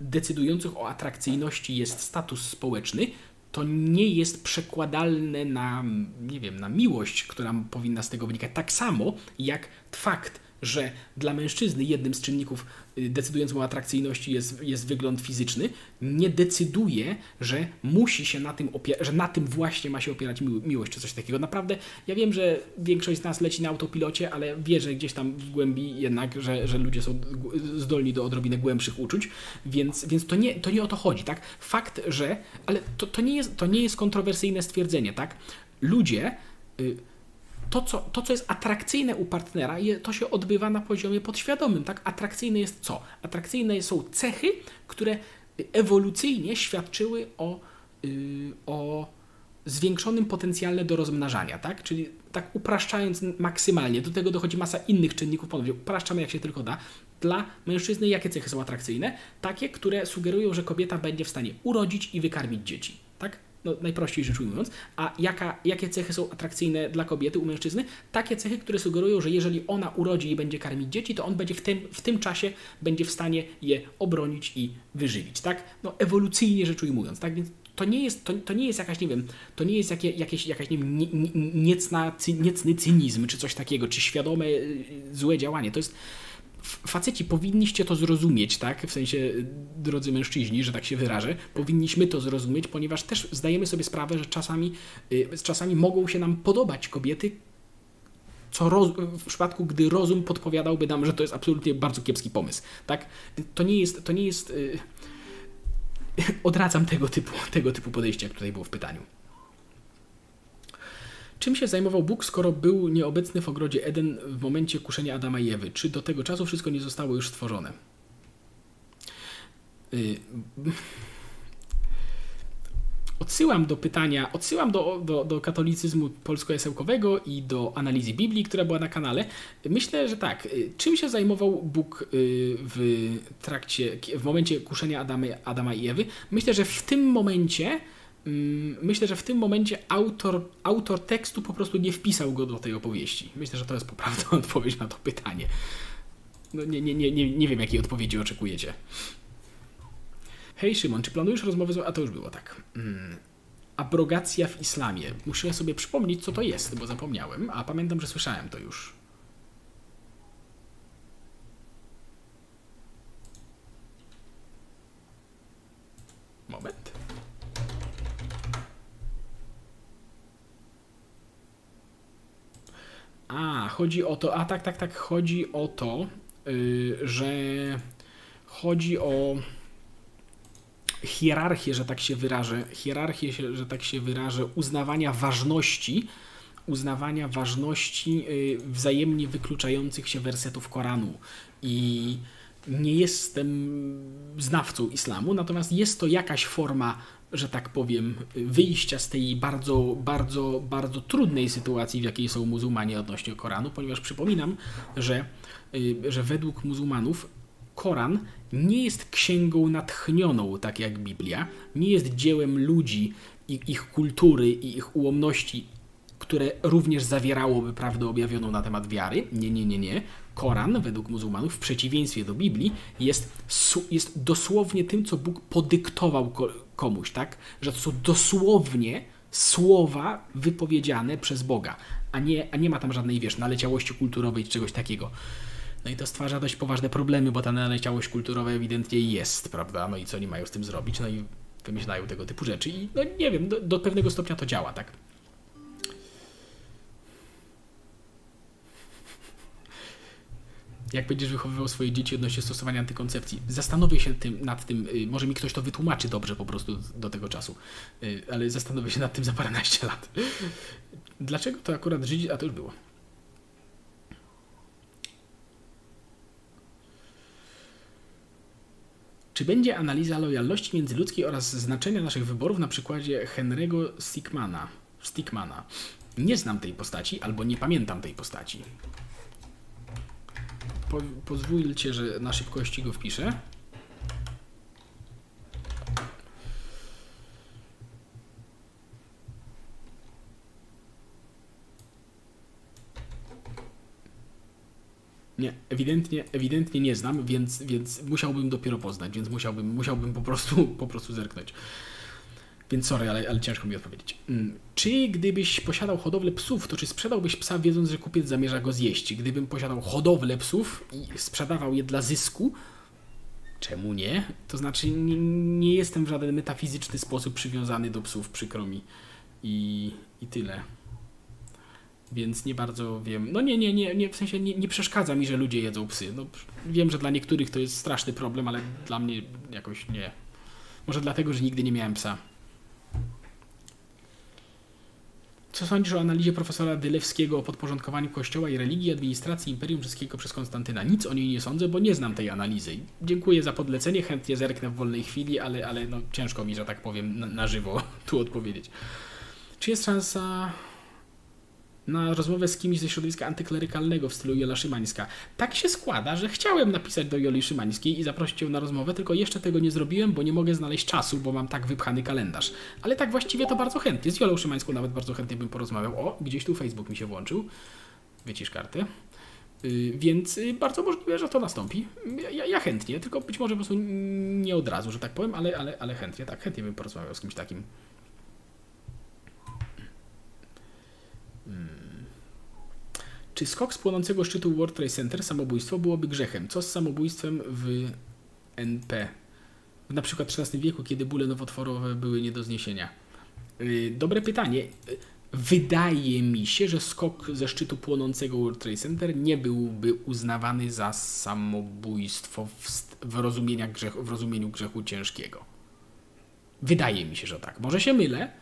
decydujących o atrakcyjności jest status społeczny, to nie jest przekładalne na, nie wiem, na miłość, która powinna z tego wynikać. Tak samo jak fakt, że dla mężczyzny jednym z czynników y, decydującym o atrakcyjności jest, jest wygląd fizyczny, nie decyduje, że musi się na tym że na tym właśnie ma się opierać miłość czy coś takiego. Naprawdę, ja wiem, że większość z nas leci na autopilocie, ale wierzę gdzieś tam w głębi jednak, że, że ludzie są zdolni do odrobiny głębszych uczuć, więc, więc to, nie, to nie o to chodzi, tak? Fakt, że, ale to, to, nie, jest, to nie jest kontrowersyjne stwierdzenie, tak? Ludzie... Y, to co, to, co jest atrakcyjne u partnera, to się odbywa na poziomie podświadomym. Tak? Atrakcyjne jest co? Atrakcyjne są cechy, które ewolucyjnie świadczyły o, yy, o zwiększonym potencjale do rozmnażania, tak? Czyli tak upraszczając maksymalnie, do tego dochodzi masa innych czynników, ponownie upraszczamy jak się tylko da. Dla mężczyzny jakie cechy są atrakcyjne? Takie, które sugerują, że kobieta będzie w stanie urodzić i wykarmić dzieci, tak? No, najprościej rzecz ujmując, a jaka, jakie cechy są atrakcyjne dla kobiety u mężczyzny? Takie cechy, które sugerują, że jeżeli ona urodzi i będzie karmić dzieci, to on będzie w tym, w tym czasie będzie w stanie je obronić i wyżywić, tak? No ewolucyjnie rzecz ujmując, tak? Więc to nie jest, to, to nie jest jakaś, nie wiem, to nie jest jakie, jakieś, jakaś, nie wiem, nie, nie, niecna, niecny cynizm, czy coś takiego, czy świadome y, złe działanie. To jest faceci powinniście to zrozumieć, tak? W sensie, drodzy mężczyźni, że tak się wyrażę, powinniśmy to zrozumieć, ponieważ też zdajemy sobie sprawę, że czasami, y, czasami mogą się nam podobać kobiety, co roz, w przypadku, gdy rozum podpowiadałby nam, że to jest absolutnie bardzo kiepski pomysł, tak? To nie jest, to nie jest, yy, [LAUGHS] odradzam tego typu, tego typu podejście, jak tutaj było w pytaniu. Czym się zajmował Bóg, skoro był nieobecny w ogrodzie Eden w momencie kuszenia Adama i Ewy? Czy do tego czasu wszystko nie zostało już stworzone? Y, odsyłam do pytania, odsyłam do, do, do katolicyzmu polsko-jasełkowego i do analizy Biblii, która była na kanale. Myślę, że tak. Y, czym się zajmował Bóg y, w trakcie, w momencie kuszenia Adama, Adama i Ewy? Myślę, że w tym momencie myślę, że w tym momencie autor, autor tekstu po prostu nie wpisał go do tej opowieści. Myślę, że to jest poprawna [LAUGHS] odpowiedź na to pytanie. No nie, nie, nie, nie, nie wiem, jakiej odpowiedzi oczekujecie. Hej Szymon, czy planujesz rozmowę z... A to już było tak. Hmm. Abrogacja w islamie. Muszę sobie przypomnieć, co to jest, bo zapomniałem, a pamiętam, że słyszałem to już. Moment. A, chodzi o to, a tak, tak, tak, chodzi o to, yy, że chodzi o hierarchię, że tak się wyrażę, hierarchię, że tak się wyrażę, uznawania ważności, uznawania ważności yy, wzajemnie wykluczających się wersetów Koranu. I nie jestem znawcą islamu, natomiast jest to jakaś forma że tak powiem, wyjścia z tej bardzo, bardzo, bardzo trudnej sytuacji, w jakiej są muzułmanie odnośnie Koranu, ponieważ przypominam, że, y, że według muzułmanów Koran nie jest księgą natchnioną, tak jak Biblia, nie jest dziełem ludzi i ich kultury i ich ułomności, które również zawierałoby prawdę objawioną na temat wiary. Nie, nie, nie, nie. Koran, według muzułmanów, w przeciwieństwie do Biblii, jest, jest dosłownie tym, co Bóg podyktował komuś, tak? Że to są dosłownie słowa wypowiedziane przez Boga, a nie, a nie ma tam żadnej, wiesz, naleciałości kulturowej czy czegoś takiego. No i to stwarza dość poważne problemy, bo ta naleciałość kulturowa ewidentnie jest, prawda? No i co oni mają z tym zrobić? No i wymyślają tego typu rzeczy i no nie wiem, do, do pewnego stopnia to działa, tak? Jak będziesz wychowywał swoje dzieci odnośnie stosowania antykoncepcji. Zastanowię się tym, nad tym, y, może mi ktoś to wytłumaczy dobrze po prostu do tego czasu, y, ale zastanowię się nad tym za paręnaście lat. Dlaczego to akurat Żydzi, a to już było. Czy będzie analiza lojalności międzyludzkiej oraz znaczenia naszych wyborów na przykładzie Henry'ego Stickmana? Stickmana. Nie znam tej postaci, albo nie pamiętam tej postaci po, pozwólcie, że na szybkości go wpiszę. Nie, ewidentnie, ewidentnie nie znam, więc, więc musiałbym dopiero poznać, więc musiałbym, musiałbym po prostu, po prostu zerknąć. Więc sorry, ale, ale ciężko mi odpowiedzieć. Mm, czy gdybyś posiadał hodowlę psów, to czy sprzedałbyś psa wiedząc, że kupiec zamierza go zjeść? Gdybym posiadał hodowlę psów i sprzedawał je dla zysku, czemu nie? To znaczy nie, nie jestem w żaden metafizyczny sposób przywiązany do psów, przykro mi. I, i tyle. Więc nie bardzo wiem. No nie, nie, nie, nie w sensie nie, nie przeszkadza mi, że ludzie jedzą psy. No, wiem, że dla niektórych to jest straszny problem, ale dla mnie jakoś nie. Może dlatego, że nigdy nie miałem psa. Co sądzisz o analizie profesora Dylewskiego o podporządkowaniu Kościoła i religii administracji Imperium Rzyskiego przez Konstantyna? Nic o niej nie sądzę, bo nie znam tej analizy. Dziękuję za podlecenie, chętnie zerknę w wolnej chwili, ale, ale no, ciężko mi, że tak powiem, na, na żywo [LAUGHS] tu odpowiedzieć. Czy jest szansa na rozmowę z kimś ze środowiska antyklerykalnego w stylu Jola Szymańska. Tak się składa, że chciałem napisać do Joli Szymańskiej i zaprosić ją na rozmowę, tylko jeszcze tego nie zrobiłem, bo nie mogę znaleźć czasu, bo mam tak wypchany kalendarz. Ale tak właściwie to bardzo chętnie. Z Jolą Szymańską nawet bardzo chętnie bym porozmawiał. O, gdzieś tu Facebook mi się włączył. Wycisz kartę. Yy, więc yy, bardzo możliwe, że to nastąpi. Ja, ja, chętnie, tylko być może po prostu nie od razu, że tak powiem, ale, ale, ale chętnie, tak, chętnie bym porozmawiał z kimś takim. Hmm. Czy skok z płonącego szczytu World Trade Center, samobójstwo, byłoby grzechem? Co z samobójstwem w NP? Na przykład w XIII wieku, kiedy bóle nowotworowe były nie do zniesienia. Y, dobre pytanie. Wydaje mi się, że skok ze szczytu płonącego World Trade Center nie byłby uznawany za samobójstwo w, w, grzechu, w rozumieniu grzechu ciężkiego. Wydaje mi się, że tak. Może się mylę,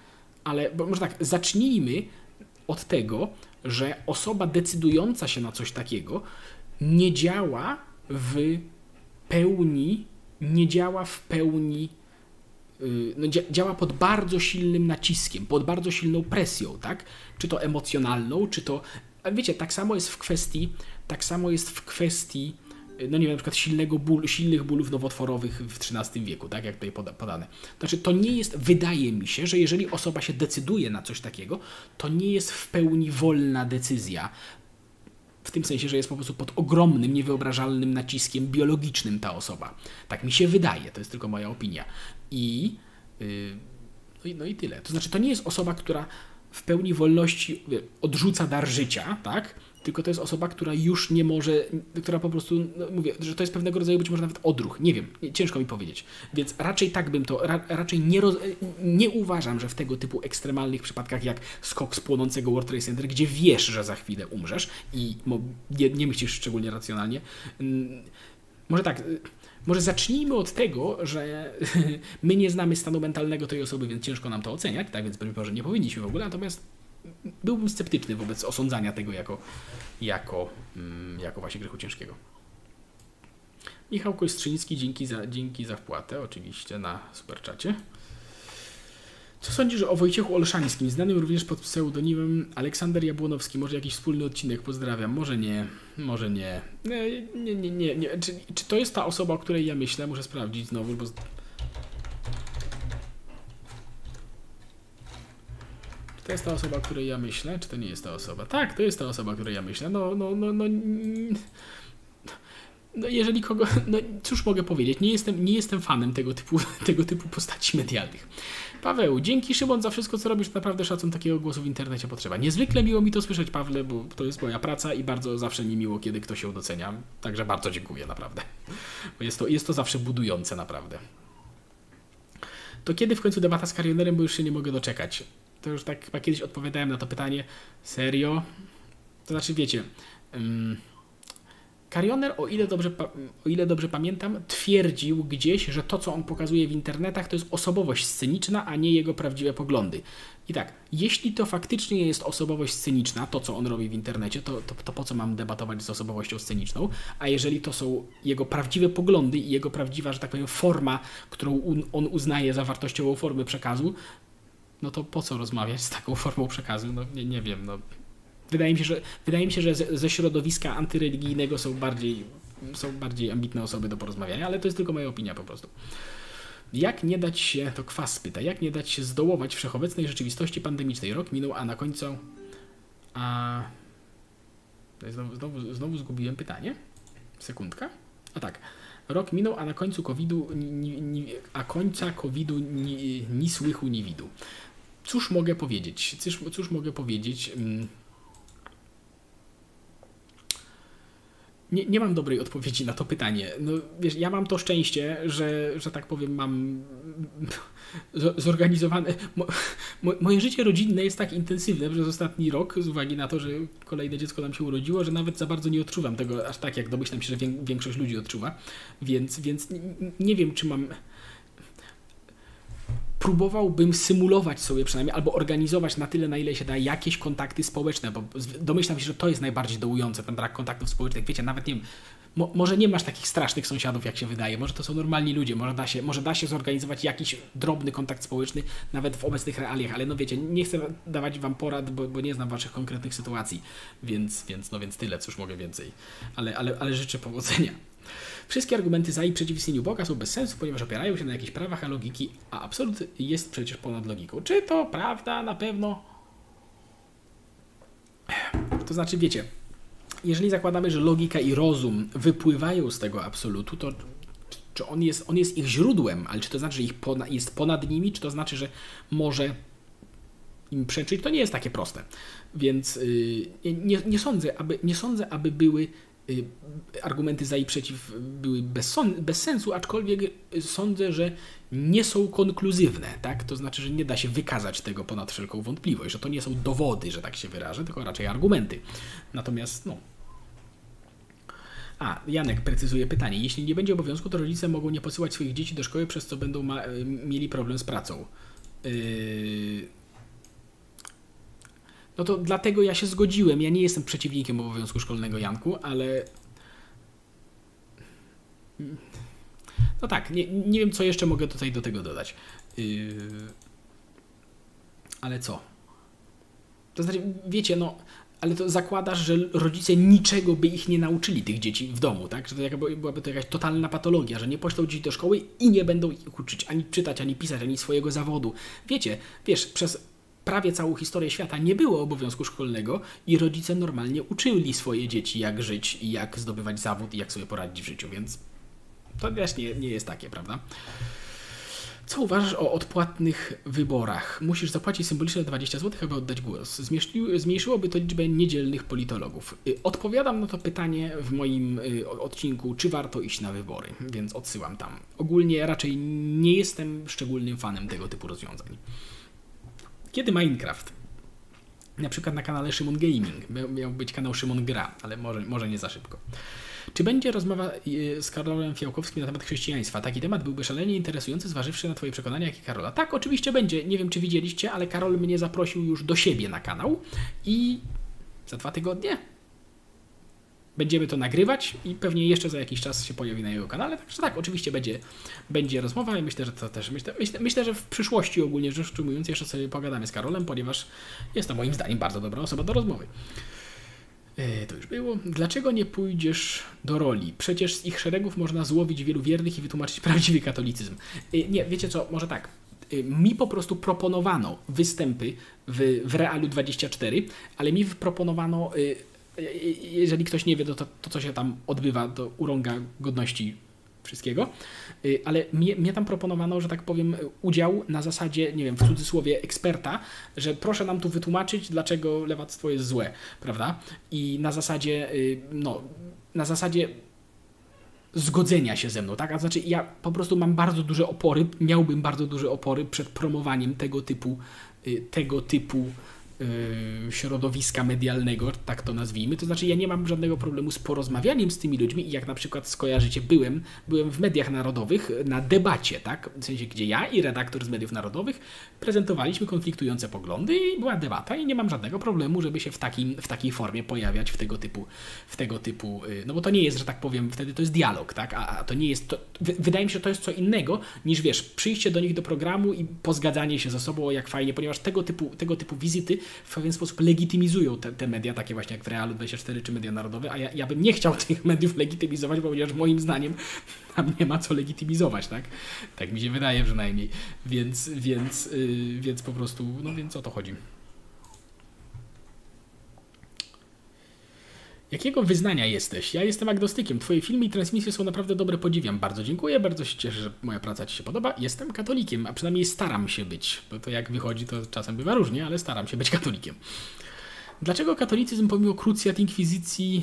ale może tak, zacznijmy od tego, że osoba decydująca się na coś takiego nie działa w pełni, nie działa w pełni, y, no, działa pod bardzo silnym naciskiem, pod bardzo silną presją, tak? Czy to emocjonalną, czy to. Wiecie, tak samo jest w kwestii, tak samo jest w kwestii no nie wiem, na przykład silnego ból, silnych bólów nowotworowych w XIII wieku, tak jak tutaj podane. Znaczy, to nie jest, wydaje mi się, że jeżeli osoba się decyduje na coś takiego, to nie jest w pełni wolna decyzja. W tym sensie, że jest po prostu pod ogromnym, niewyobrażalnym naciskiem biologicznym ta osoba. Tak mi się wydaje, to jest tylko moja opinia. I, yy, no, i tyle. To znaczy, to nie jest osoba, która w pełni wolności odrzuca dar życia, tak? Tylko to jest osoba, która już nie może, która po prostu, no mówię, że to jest pewnego rodzaju być może nawet odruch, nie wiem, ciężko mi powiedzieć. Więc raczej tak bym to, ra, raczej nie, roz, nie uważam, że w tego typu ekstremalnych przypadkach jak skok z płonącego World Trade Center, gdzie wiesz, że za chwilę umrzesz i nie, nie myślisz szczególnie racjonalnie, mm, może tak, może zacznijmy od tego, że [LAUGHS] my nie znamy stanu mentalnego tej osoby, więc ciężko nam to oceniać, tak? Więc być może nie powinniśmy w ogóle, natomiast byłbym sceptyczny wobec osądzania tego jako, jako, mm, jako właśnie grzechu ciężkiego. Michał Kostrzyński, dzięki za, dzięki za wpłatę, oczywiście na superczacie. Co sądzisz o Wojciechu Olszańskim, znanym również pod pseudonimem Aleksander Jabłonowski? Może jakiś wspólny odcinek? Pozdrawiam. Może nie, może nie. Nie, nie, nie. nie. Czy, czy to jest ta osoba, o której ja myślę? Muszę sprawdzić znowu, bo... to jest ta osoba, o której ja myślę? Czy to nie jest ta osoba? Tak, to jest ta osoba, o której ja myślę. No, no, no, no... No jeżeli kogo, no cóż mogę powiedzieć, nie jestem, nie jestem fanem tego typu, [LAUGHS] tego typu postaci medialnych. Paweł, dzięki Szymon za wszystko, co robisz, naprawdę szacun takiego głosu w internecie potrzeba. Niezwykle miło mi to słyszeć, Pawle, bo to jest moja praca i bardzo zawsze mi miło, kiedy ktoś ją docenia. Także bardzo dziękuję, naprawdę. Bo jest to, jest to zawsze budujące, naprawdę. To kiedy w końcu debata z Karionerem, bo już się nie mogę doczekać. To już tak chyba kiedyś odpowiadałem na to pytanie. Serio? To znaczy, wiecie... Um, Karioner, o ile, dobrze, o ile dobrze pamiętam, twierdził gdzieś, że to, co on pokazuje w internetach, to jest osobowość sceniczna, a nie jego prawdziwe poglądy. I tak, jeśli to faktycznie jest osobowość sceniczna, to co on robi w internecie, to, to, to po co mam debatować z osobowością sceniczną? A jeżeli to są jego prawdziwe poglądy i jego prawdziwa, że tak powiem, forma, którą on uznaje za wartościową formę przekazu, no to po co rozmawiać z taką formą przekazu? No nie, nie wiem, no wydaje mi się, że, wydaje mi się, że ze, ze środowiska antyreligijnego są bardziej, są bardziej ambitne osoby do porozmawiania, ale to jest tylko moja opinia po prostu. Jak nie dać się, to kwas pyta, jak nie dać się zdołować wszechobecnej rzeczywistości pandemicznej? Rok minął, a na końcu. A. Znowu, znowu, znowu zgubiłem pytanie. Sekundka. A tak. Rok minął, a na końcu COVID-u, a końca COVID-u ni, ni słychu, ni widu. Cóż mogę powiedzieć? Cóż, cóż mogę powiedzieć? Mm, nie, nie mam dobrej odpowiedzi na to pytanie. No, wiesz, ja mam to szczęście, że, że tak powiem, mam [LAUGHS] zorganizowane. Mo, moje życie rodzinne jest tak intensywne przez ostatni rok, z uwagi na to, że kolejne dziecko nam się urodziło, że nawet za bardzo nie odczuwam tego aż tak, jak domyślam się, że większość ludzi odczuwa. Więc, więc nie wiem, czy mam próbowałbym symulować sobie przynajmniej, albo organizować na tyle, na ile się da, jakieś kontakty społeczne, bo domyślam się, że to jest najbardziej dołujące, ten brak kontaktów społecznych. Wiecie, nawet nie wiem, mo, może nie masz takich strasznych sąsiadów, jak się wydaje, może to są normalni ludzie, może da się, może da się zorganizować jakiś drobny kontakt społeczny, nawet w obecnych realiach, ale no wiecie, nie chcę dawać wam porad, bo, bo nie znam waszych konkretnych sytuacji, więc, więc no więc tyle, cóż mogę więcej, ale, ale, ale życzę powodzenia. Wszystkie argumenty za i przeciw istnieniu Boga są bez sensu, ponieważ opierają się na jakichś prawach a logiki, a absolut jest przecież ponad logiką. Czy to prawda? Na pewno. To znaczy, wiecie, jeżeli zakładamy, że logika i rozum wypływają z tego absolutu, to czy on jest, on jest ich źródłem, ale czy to znaczy, że ich jest ponad nimi, czy to znaczy, że może im przeczyć, to nie jest takie proste. Więc yy, nie, nie, sądzę, aby, nie sądzę, aby były argumenty za i przeciw były bez, bez sensu, aczkolwiek sądzę, że nie są konkluzywne, tak? To znaczy, że nie da się wykazać tego ponad wszelką wątpliwość, że to nie są dowody, że tak się wyrażę, tylko raczej argumenty. Natomiast, no. A, Janek precyzuje pytanie. Jeśli nie będzie obowiązku, to rodzice mogą nie posyłać swoich dzieci do szkoły, przez co będą mieli problem z pracą. Yy no to dlatego ja się zgodziłem. Ja nie jestem przeciwnikiem obowiązku szkolnego, Janku, ale. No tak, nie, nie wiem, co jeszcze mogę tutaj do tego dodać. Yy... Ale co? To znaczy, wiecie, no, ale to zakładasz, że rodzice niczego by ich nie nauczyli, tych dzieci w domu, tak? Że to jakby, byłaby to jakaś totalna patologia, że nie poślą dzieci do szkoły i nie będą ich uczyć ani czytać, ani pisać, ani swojego zawodu. Wiecie, wiesz, przez prawie całą historię świata nie było obowiązku szkolnego i rodzice normalnie uczyli swoje dzieci, jak żyć jak zdobywać zawód i jak sobie poradzić w życiu, więc to też nie, nie jest takie, prawda? Co uważasz o odpłatnych wyborach? Musisz zapłacić symboliczne 20 zł, aby oddać głos. Zmniejszyłoby to liczbę niedzielnych politologów. Y, odpowiadam na to pytanie w moim y, odcinku, czy warto iść na wybory, więc odsyłam tam. Ogólnie raczej nie jestem szczególnym fanem tego typu rozwiązań. Kiedy Minecraft? Na przykład na kanale Szymon Gaming. Miał być kanał Szymon Gra, ale może, może nie za szybko. Czy będzie rozmowa e, z Karolem Fiałkowskim na temat chrześcijaństwa? Taki temat byłby szalenie interesujący, zważywszy na Twoje przekonania, jak i Karola. Tak, oczywiście będzie. Nie wiem, czy widzieliście, ale Karol mnie zaprosił już do siebie na kanał i za dwa tygodnie Będziemy to nagrywać i pewnie jeszcze za jakiś czas się pojawi na jego kanale. Także tak, oczywiście będzie, będzie rozmowa i myślę, że to też myślę, myślę, myślę, że w przyszłości ogólnie rzecz ujmując jeszcze sobie pogadamy z Karolem, ponieważ jest to moim zdaniem bardzo dobra osoba do rozmowy. Yy, to już było. Dlaczego nie pójdziesz do roli? Przecież z ich szeregów można złowić wielu wiernych i wytłumaczyć [LAUGHS] prawdziwy katolicyzm. Yy, nie, wiecie co, może tak. Yy, mi po prostu proponowano występy w, w Realu 24, ale mi proponowano jeżeli ktoś nie wie, to, to, to co się tam odbywa, to urąga godności wszystkiego, y, ale mnie, mnie, tam proponowano, że tak powiem, udział na zasadzie, nie wiem, w cudzysłowie eksperta, że proszę nam tu wytłumaczyć, dlaczego lewactwo jest złe, prawda? I na zasadzie, no, na zasadzie zgodzenia się ze mną, tak? A znaczy ja po prostu mam bardzo duże opory, miałbym bardzo duże opory przed promowaniem tego typu, tego typu środowiska medialnego, tak to nazwijmy. To znaczy, ja nie mam żadnego problemu z porozmawianiem z tymi ludźmi i jak na przykład skojarzycie, byłem, byłem w mediach narodowych na debacie, tak? W sensie, gdzie ja i redaktor z mediów narodowych prezentowaliśmy konfliktujące poglądy i była debata i nie mam żadnego problemu, żeby się w, takim, w takiej formie pojawiać w tego typu, w tego typu, y, no bo to nie jest, że tak powiem, wtedy to jest dialog, tak? A, a to nie jest, to, wydaje mi się, że to jest co innego niż, wiesz, przyjście do nich do programu i pozgadzanie się ze sobą, jak fajnie, ponieważ tego typu, tego typu wizyty w pewien sposób legitymizują te, te media, takie właśnie jak w Realu 24 czy media narodowe, a ja, ja bym nie chciał [LAUGHS] tych mediów legitymizować, ponieważ moim zdaniem tam nie ma co legitymizować, tak? Tak mi się wydaje przynajmniej. Więc, więc, yy, więc po prostu, no więc o to chodzi. Jakiego wyznania jesteś? Ja jestem agnostykiem. Twoje filmy i transmisje są naprawdę dobre, podziwiam. Bardzo dziękuję, bardzo się cieszę, że moja praca Ci się podoba. Jestem katolikiem, a przynajmniej staram się być. Bo to jak wychodzi, to czasem bywa różnie, ale staram się być katolikiem. Dlaczego katolicyzm pomimo krucjat, inkwizycji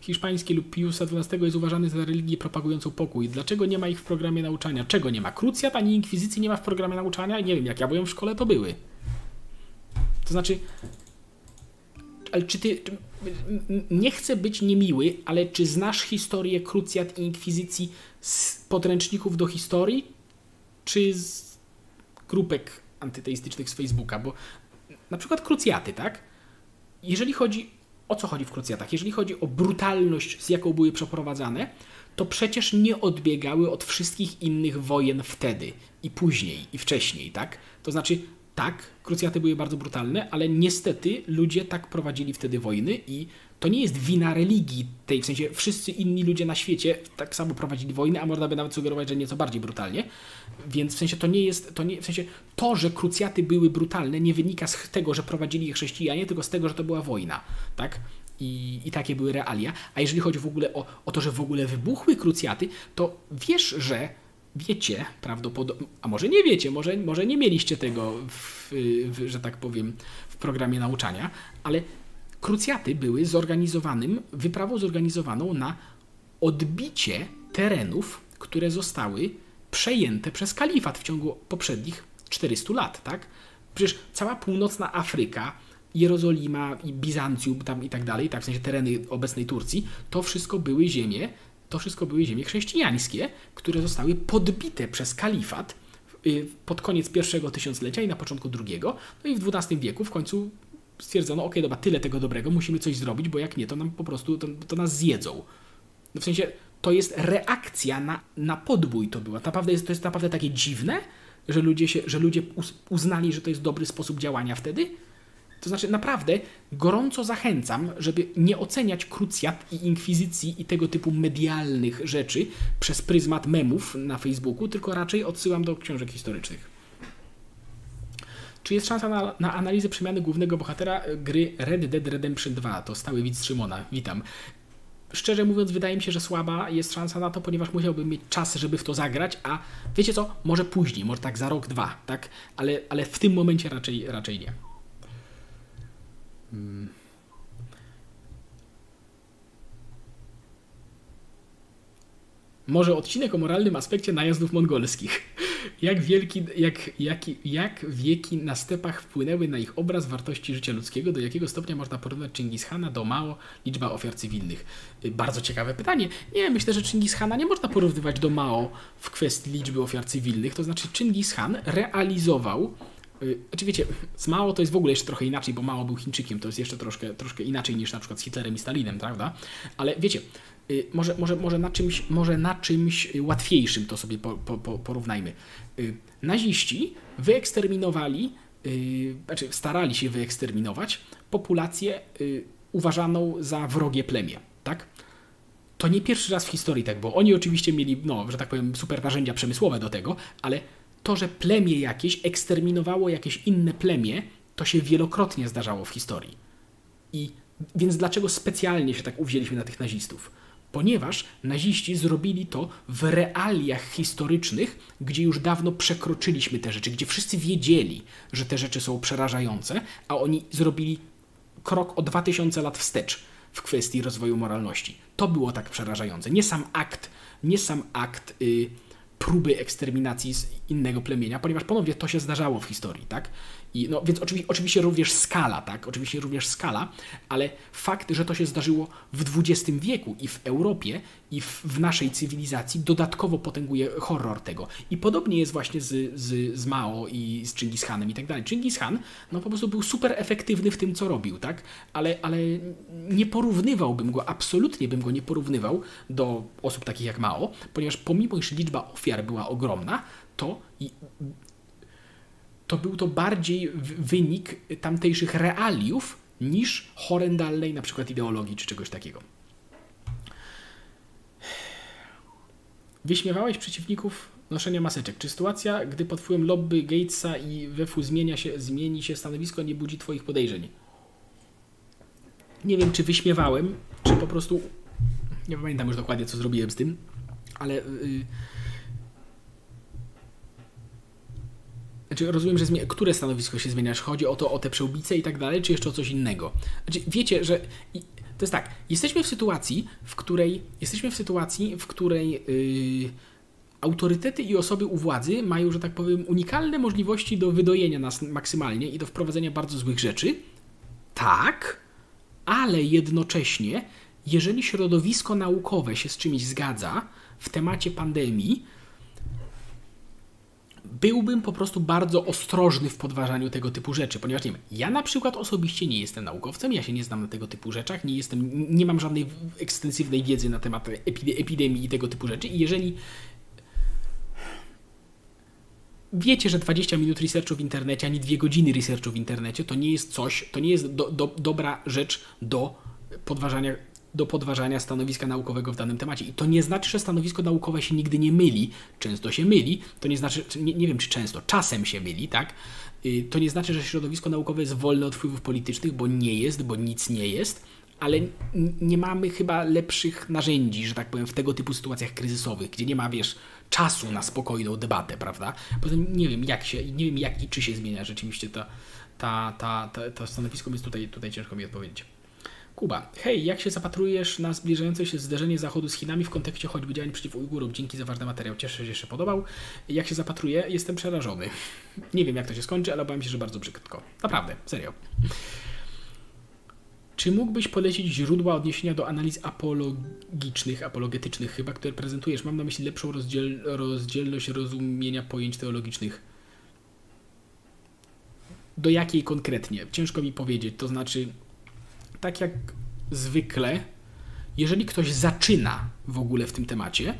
hiszpańskiej lub Piusa XII jest uważany za religię propagującą pokój? Dlaczego nie ma ich w programie nauczania? Czego nie ma? Krucjat ani inkwizycji nie ma w programie nauczania? Nie wiem, jak ja byłem w szkole, to były. To znaczy, ale czy ty. Nie chcę być niemiły, ale czy znasz historię krucjat i inkwizycji z podręczników do historii, czy z grupek antyteistycznych z Facebooka? Bo na przykład krucjaty, tak? Jeżeli chodzi. O co chodzi w krucjatach? Jeżeli chodzi o brutalność, z jaką były przeprowadzane, to przecież nie odbiegały od wszystkich innych wojen wtedy i później i wcześniej, tak? To znaczy tak, krucjaty były bardzo brutalne, ale niestety ludzie tak prowadzili wtedy wojny i to nie jest wina religii tej, w sensie wszyscy inni ludzie na świecie tak samo prowadzili wojny, a można by nawet sugerować, że nieco bardziej brutalnie. Więc w sensie to nie jest, to nie, w sensie to, że krucjaty były brutalne nie wynika z tego, że prowadzili je chrześcijanie, tylko z tego, że to była wojna, tak? I, I takie były realia. A jeżeli chodzi w ogóle o, o to, że w ogóle wybuchły krucjaty, to wiesz, że wiecie prawdopodobnie, a może nie wiecie, może, może nie mieliście tego, w, w, że tak powiem, w programie nauczania, ale krucjaty były zorganizowanym, wyprawą zorganizowaną na odbicie terenów, które zostały przejęte przez kalifat w ciągu poprzednich 400 lat, tak? Przecież cała północna Afryka, Jerozolima i Bizancjum tam i tak dalej, tak w sensie tereny obecnej Turcji, to wszystko były ziemie, to wszystko były ziemie chrześcijańskie, które zostały podbite przez kalifat y, pod koniec pierwszego tysiąclecia i na początku drugiego. No i w XII wieku w końcu stwierdzono, ok, dobra, tyle tego dobrego, musimy coś zrobić, bo jak nie, to nam po prostu, to, to nas zjedzą. No w sensie, to jest reakcja na, na podbój to była. Naprawdę jest, to jest naprawdę takie dziwne, że ludzie, się, że ludzie uznali, że to jest dobry sposób działania wtedy, to znaczy, naprawdę gorąco zachęcam, żeby nie oceniać krucjat i inkwizycji i tego typu medialnych rzeczy przez pryzmat memów na Facebooku, tylko raczej odsyłam do książek historycznych. Czy jest szansa na, na analizę przemiany głównego bohatera gry Red Dead Redemption 2? To stały widz Szymona. Witam. Szczerze mówiąc, wydaje mi się, że słaba jest szansa na to, ponieważ musiałbym mieć czas, żeby w to zagrać, a wiecie co? Może później, może tak za rok, dwa, tak? Ale, ale w tym momencie raczej, raczej nie. Hmm. Może odcinek o moralnym aspekcie najazdów mongolskich. Jak, wielki, jak, jak, jak wieki na stepach wpłynęły na ich obraz wartości życia ludzkiego? Do jakiego stopnia można porównać Chingishana do Mao, liczba ofiar cywilnych? Y, bardzo ciekawe pytanie. Nie, myślę, że Chingishana nie można porównywać do Mao w kwestii liczby ofiar cywilnych. To znaczy, Chingis realizował Znaczy wiecie, z Mao to jest w ogóle jeszcze trochę inaczej, bo Mao był Chińczykiem, to jest jeszcze troszkę, troszkę inaczej niż na przykład z Hitlerem i Stalinem, prawda? Ale wiecie, y, może, może, może, na, czymś, może na czymś łatwiejszym to sobie po, po, po, porównajmy. Y, Naziści wyeksterminowali, y, znaczy starali się wyeksterminować populację y, uważaną za wrogie plemię, tak? To nie pierwszy raz w historii tak było. Oni oczywiście mieli, no, że tak powiem, super narzędzia przemysłowe do tego, ale to, że plemię jakieś eksterminowało jakieś inne plemię, to się wielokrotnie zdarzało w historii. I więc dlaczego specjalnie się tak uwzięliśmy na tych nazistów? Ponieważ naziści zrobili to w realiach historycznych, gdzie już dawno przekroczyliśmy te rzeczy, gdzie wszyscy wiedzieli, że te rzeczy są przerażające, a oni zrobili krok o 2000 lat wstecz w kwestii rozwoju moralności. To było tak przerażające. Nie sam akt, nie sam akt y, próby eksterminacji z innego plemienia, ponieważ ponownie to się zdarzało w historii, tak? I, no, więc oczywiście, oczywiście również skala, tak? Oczywiście również skala, ale fakt, że to się zdarzyło w XX wieku i w Europie i w, w naszej cywilizacji dodatkowo potęguje horror tego. I podobnie jest właśnie z, z, z Mao i z Chingis Hanem i tak dalej. Chingis Khan no po prostu był super efektywny w tym, co robił, tak? Ale, ale nie porównywałbym go, absolutnie bym go nie porównywał do osób takich jak Mao, ponieważ pomimo, iż liczba ofiar była ogromna, to to był to bardziej wynik tamtejszych realiów niż horrendalnej na przykład ideologii czy czegoś takiego. Wyśmiewałeś przeciwników noszenia maseczek. Czy sytuacja, gdy pod wpływem lobby Gatesa i WF-u zmienia się, zmieni się stanowisko, nie budzi Twoich podejrzeń? Nie wiem, czy wyśmiewałem, czy po prostu. Nie pamiętam już dokładnie, co zrobiłem z tym, ale. Yy, Znaczy, rozumiem, że zmie- które stanowisko się zmieniasz? Chodzi o to, o te przełbice i tak dalej, czy jeszcze o coś innego? Znaczy, wiecie, że to jest tak, jesteśmy w sytuacji, w której jesteśmy w sytuacji, w której yy, autorytety i osoby u władzy mają, że tak powiem, unikalne możliwości do wydojenia nas maksymalnie i do wprowadzenia bardzo złych rzeczy. Tak, ale jednocześnie, jeżeli środowisko naukowe się z czymś zgadza w temacie pandemii, byłbym po prostu bardzo ostrożny w podważaniu tego typu rzeczy, ponieważ nie wiem, ja na przykład osobiście nie jestem naukowcem, ja się nie znam na tego typu rzeczach, nie jestem, nie mam żadnej ekstensywnej wiedzy na temat epide- epidemii i tego typu rzeczy i jeżeli wiecie, że 20 minut researchu w internecie, ani dwie godziny researchu w internecie, to nie jest coś, to nie jest do, do, dobra rzecz do podważania, do podważania stanowiska naukowego w danym temacie. I to nie znaczy, że stanowisko naukowe się nigdy nie myli. Często się myli. To nie znaczy, czy- nie, nie wiem czy często, czasem się myli, tak? Y, To nie znaczy, że środowisko naukowe jest wolne od wpływów politycznych, bo nie jest, bo nic nie jest. Ale nie mamy chyba lepszych narzędzi, że tak powiem, w tego typu sytuacjach kryzysowych, gdzie nie ma, wiesz, czasu na spokojną debatę, prawda? Poza nie wiem, jak się, nie wiem, jak i czy się zmienia rzeczywiście ta, ta, ta, ta, to stanowisko, więc tutaj, tutaj ciężko mi odpowiedzieć. Kuba, hej, jak się zapatrujesz na zbliżające się zderzenie Zachodu z Chinami w kontekście choćby działań przeciw Ujgurom? Dzięki za ważny materiał, cieszę się, że się podobał. Jak się zapatruję? Jestem przerażony. [LAUGHS] Nie wiem, jak to się skończy, ale obawiam się, że bardzo brzydko. Naprawdę, serio. Czy mógłbyś polecić źródła odniesienia do analiz apologicznych, apologetycznych chyba, które prezentujesz? Mam na myśli lepszą rozdziel, rozdzielność rozumienia pojęć teologicznych. Do jakiej konkretnie? Ciężko mi powiedzieć. To znaczy, tak jak zwykle, jeżeli ktoś zaczyna w ogóle w tym temacie,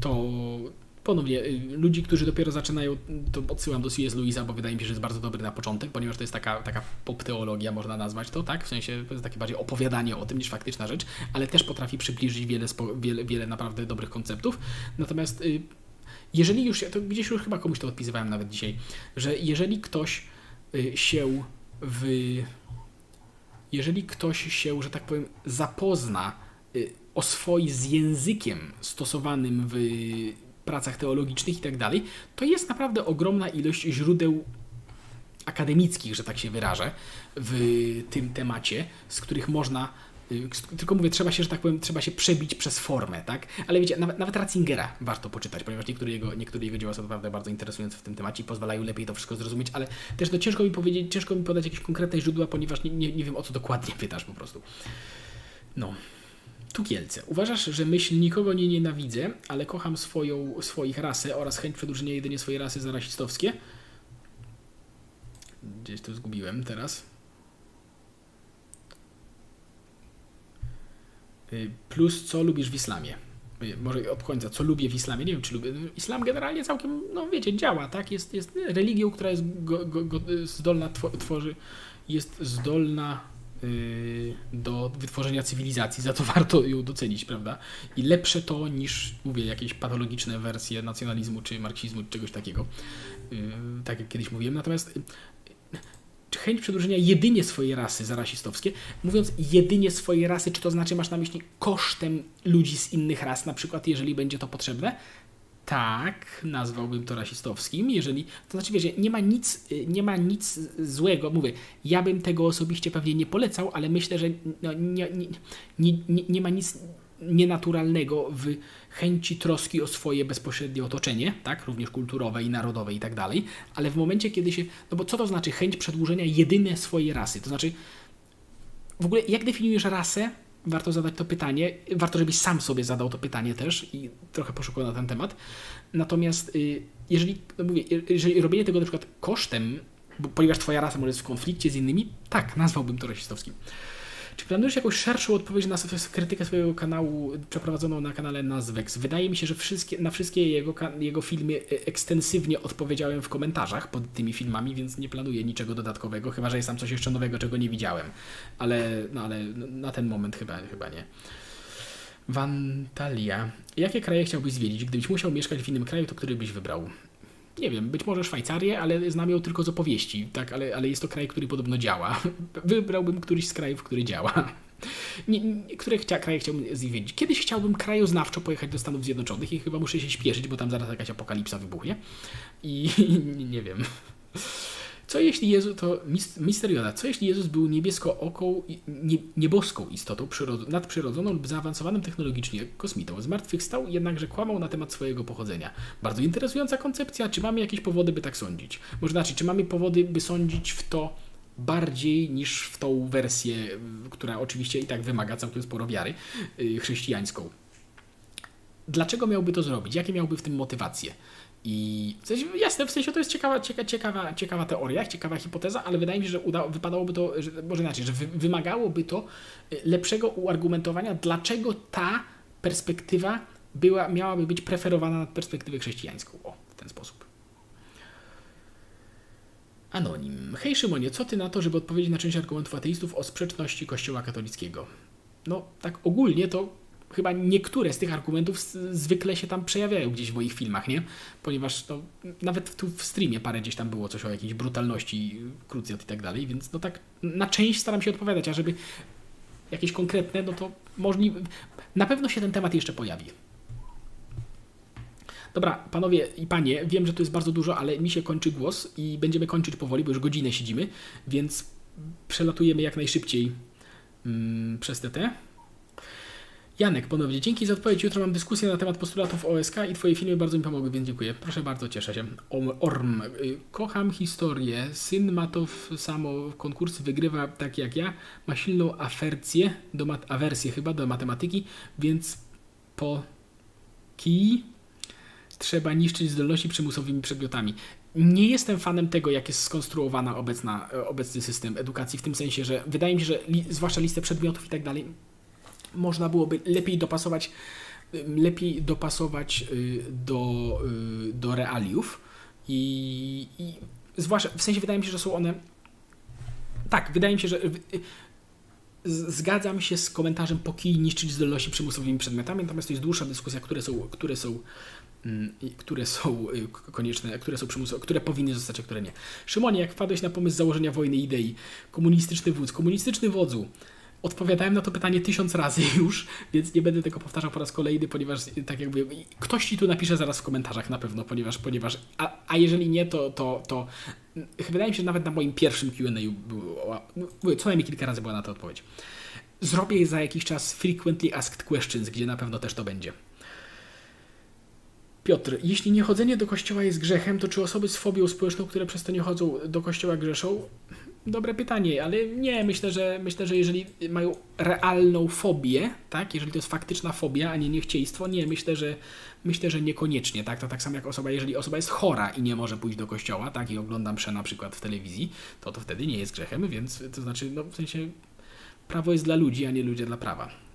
to ponownie y, ludzi, którzy dopiero zaczynają, to odsyłam do C.S. Lewisa, bo wydaje mi się, że jest bardzo dobry na początek, ponieważ to jest taka, taka pop-teologia, można nazwać to, tak? W sensie to jest takie bardziej opowiadanie o tym niż faktyczna rzecz, ale też potrafi przybliżyć wiele, wiele, wiele naprawdę dobrych konceptów. Natomiast y, jeżeli już, to gdzieś już chyba komuś to odpisywałem nawet dzisiaj, że jeżeli ktoś y, się w jeżeli ktoś się, że tak powiem, zapozna, y, oswoi z językiem stosowanym w pracach teologicznych i tak dalej, to jest naprawdę ogromna ilość źródeł akademickich, że tak się wyrażę, w tym temacie, z których można tylko mówię, trzeba się, że tak powiem, trzeba się przebić przez formę, tak? Ale wiecie, nawet, nawet Ratzingera warto poczytać, ponieważ niektóre jego, niektóre jego dzieła są naprawdę bardzo interesujące w tym temacie i pozwalają lepiej to wszystko zrozumieć, ale też no, ciężko mi powiedzieć, ciężko mi podać jakieś konkretne źródła, ponieważ nie, nie, nie wiem o co dokładnie pytasz po prostu. No. Tukielce. Uważasz, że myśl nikogo nie nienawidzę, ale kocham swoją, swoich rasę oraz chęć przedłużenia jedynie swojej rasy za rasistowskie? Gdzieś to zgubiłem teraz. Plus, co lubisz w islamie? Y, Może od końca, co lubię w islamie? Nie wiem, czy lubię. Islam generalnie całkiem, no wiecie, działa, tak? Jest, jest religią, która jest go, go, go, zdolna, two- tworzy, jest zdolna y, do wytworzenia cywilizacji, za to [LAUGHS] warto ją docenić, prawda? I lepsze to niż, mówię, jakieś patologiczne wersje nacjonalizmu, czy marksizmu, czy czegoś takiego. Y, tak jak kiedyś mówiłem. Natomiast y, chęć przedłużenia jedynie swojej rasy za rasistowskie. Mówiąc jedynie swojej rasy, czy to znaczy masz na myśli kosztem ludzi z innych ras, na przykład, jeżeli będzie to potrzebne? Tak, nazwałbym to rasistowskim, jeżeli, to znaczy wiecie, nie ma nic, nie ma nic złego, mówię, ja bym tego osobiście pewnie nie polecał, ale myślę, że no, nie, nie, nie, nie ma nic nienaturalnego w chęci troski o swoje bezpośrednie otoczenie, tak, również kulturowe i narodowe i tak dalej, ale w momencie, kiedy się, no bo co to znaczy chęć przedłużenia jedynie swojej rasy, to znaczy w ogóle jak definiujesz rasę? Warto zadać to pytanie. Warto, żebyś sam sobie zadał to pytanie też i trochę poszukał na ten temat. Natomiast y, jeżeli, no mówię, jeżeli robienie tego na przykład kosztem, ponieważ twoja rasa może jest w konflikcie z innymi, tak, nazwałbym to rasistowskim. Czy planujesz jakąś szerszą odpowiedź na krytykę swojego kanału przeprowadzoną na kanale Nazwex? Wydaje mi się, że wszystkie, na wszystkie jego, jego filmy e, ekstensywnie odpowiedziałem w komentarzach pod tymi filmami, więc nie planuję niczego dodatkowego, chyba że jest tam coś jeszcze nowego, czego nie widziałem. Ale, no, ale na ten moment chyba, chyba nie. Wantalia. Jakie kraje chciałbyś zwiedzić? Gdybyś musiał mieszkać w innym kraju, to który byś wybrał? Nie wiem, być może Szwajcarię, ale znam ją tylko z opowieści, tak, ale, ale jest to kraj, który podobno działa. [LAUGHS] Wybrałbym któryś z krajów, który działa. [LAUGHS] Nie, nie, które chcia, kraje chciałbym zwiedzić? Kiedyś chciałbym krajoznawczo pojechać do Stanów Zjednoczonych i chyba muszę się śpieszyć, bo tam zaraz jakaś apokalipsa wybuchnie. I [LAUGHS] nie, nie wiem. Co jeśli Jezus, to mis- mister Joda, co jeśli Jezus był niebieskooką, nie, nieboską istotą przyrod- nadprzyrodzoną lub zaawansowanym technologicznie kosmitą? Zmartwychwstał, jednakże kłamał na temat swojego pochodzenia. Bardzo interesująca koncepcja. Czy mamy jakieś powody, by tak sądzić? Może znaczy, czy mamy powody, by sądzić w to bardziej niż w tą wersję, która oczywiście i tak wymaga całkiem sporo wiary, y, chrześcijańską? Dlaczego miałby to zrobić? Jakie miałby w tym motywacje? I w sensie, jasne, w sensie to jest ciekawa, cieka, ciekawa, ciekawa teoria, ciekawa hipoteza, ale wydaje mi się, że uda, wypadałoby to, że, może inaczej, że wy, wymagałoby to y, lepszego uargumentowania, dlaczego ta perspektywa była, miałaby być preferowana nad perspektywę chrześcijańską. O, w ten sposób. Anonim. Hej Szymonie, co ty na to, żeby odpowiedzieć na część argumentów ateistów o sprzeczności Kościoła katolickiego? No, tak ogólnie to chyba niektóre z tych argumentów zwykle się tam przejawiają gdzieś w moich filmach, nie? Ponieważ no, nawet tu w streamie parę gdzieś tam było coś o jakiejś brutalności, krucjat i tak dalej, więc no tak na część staram się odpowiadać, a żeby jakieś konkretne, no to możliwe, na pewno się ten temat jeszcze pojawi. Dobra, panowie i panie, wiem, że to jest bardzo dużo, ale mi się kończy głos i będziemy kończyć powoli, bo już godzinę siedzimy, więc przelatujemy jak najszybciej mm, przez TT. Janek, ponownie dzięki za odpowiedź. Jutro mam dyskusję na temat postulatów OSK i Twoje filmy bardzo mi pomogły, więc dziękuję. Proszę bardzo, cieszę się. Orm, y, kocham historię. Syn ma to w samo konkursy, wygrywa tak jak ja. Ma silną afercję, do mat- awersję chyba do matematyki, więc po kij trzeba niszczyć zdolności przymusowymi przedmiotami. Nie jestem fanem tego, jak jest skonstruowana obecna, e, obecny system edukacji, w tym sensie, że wydaje mi się, że li, zwłaszcza listę przedmiotów i tak dalej, można byłoby lepiej dopasować, lepiej dopasować y, do, y, do realiów i, i zwłaszcza, w sensie wydaje mi się, że są one tak, wydaje mi się, że y, zgadzam się z komentarzem po kij niszczyć zdolności przymusowymi przedmiotami, natomiast to jest dłuższa dyskusja, które są, które są mm, które są konieczne, które są przymusowe, które powinny zostać, a które nie. Szymonie, jak wpadłeś na pomysł założenia wojny idei, komunistyczny wódz, komunistyczny wodzu, Odpowiadałem na to pytanie tysiąc razy [LAUGHS] już, więc nie będę tego powtarzał po raz kolejny, ponieważ tak jakby ktoś ci tu napisze zaraz w komentarzach na pewno, ponieważ, ponieważ a, a jeżeli nie, to, to, to mm, wydaje mi się, że nawet na moim pierwszym Q&A było, mówię, co najmniej kilka razy była na to odpowiedź. Zrobię za jakiś czas frequently asked questions, gdzie na pewno też to będzie. Piotr, jeśli niechodzenie do kościoła jest grzechem, to czy osoby z fobią społeczną, które przez to nie chodzą do kościoła grzeszą? Dobre pytanie, ale nie, myślę, że myślę, że jeżeli mają realną fobię, tak, jeżeli to jest faktyczna fobia, a nie niechciejstwo, nie, myślę, że myślę, że niekoniecznie, tak, to tak samo jak osoba, jeżeli osoba jest chora i nie może pójść do kościoła, tak, i ogląda mszę na przykład w telewizji, to to wtedy nie jest grzechem, więc to znaczy, no w sensie prawo jest dla ludzi, a nie ludzie dla prawa.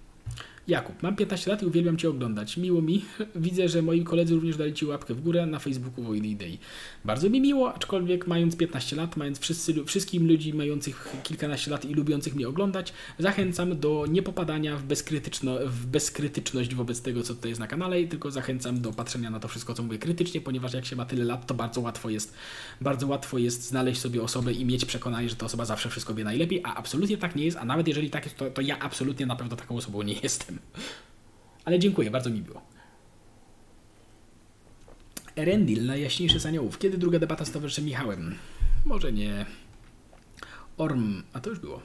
Jakub, mam 15 lat i uwielbiam Cię oglądać. Miło mi. [LAUGHS] Widzę, że moi koledzy również dali Ci łapkę w górę na Facebooku Wojny Idei. Bardzo mi miło, aczkolwiek mając 15 lat, mając wszyscy, wszystkim ludzi mających kilkanaście lat i lubiących mnie oglądać, zachęcam do niepopadania w, bezkrytyczno, w bezkrytyczność wobec tego, co tutaj jest na kanale, tylko zachęcam do patrzenia na to wszystko, co mówię krytycznie, ponieważ jak się ma tyle lat, to bardzo łatwo jest, bardzo łatwo jest znaleźć sobie osobę i mieć przekonanie, że ta osoba zawsze wszystko wie najlepiej, a absolutnie tak nie jest, a nawet jeżeli tak jest, to, to ja absolutnie na pewno taką osobą nie jestem. [LAUGHS] Ale dziękuję, bardzo mi było. Erendil, najjaśniejszy z aniołów. Kiedy druga debata z towarzyszem Michałem? Może nie. Orm, a to już było.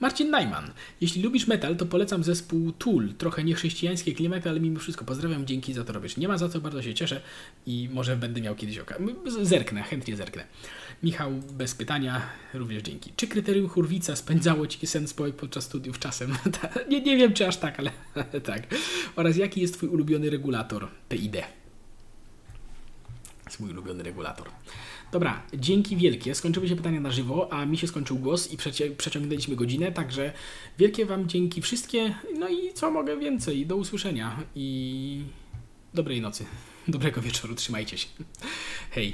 Marcin Najman. Jeśli lubisz metal, to polecam zespół Tool. Trochę niechrześcijańskie klimaty, ale mimo wszystko pozdrawiam, dzięki za to robisz. Nie ma za co, bardzo się cieszę i może będę miał kiedyś oka. Zerknę, chętnie zerknę. Michał, bez pytania, również dzięki. Czy kryterium Hurwica spędzało Ci sen społek podczas studiów czasem? [LAUGHS] nie, nie wiem, czy aż tak, ale [LAUGHS] tak. Oraz jaki jest Twój ulubiony regulator PID? Jest mój ulubiony regulator. Dobra, dzięki wielkie. Skończyły się pytania na żywo, a mi się skończył głos i przecie, przeciągnęliśmy godzinę, także wielkie Wam dzięki wszystkie. No i co mogę więcej? Do usłyszenia i dobrej nocy. Dobrego wieczoru, trzymajcie się. Hej.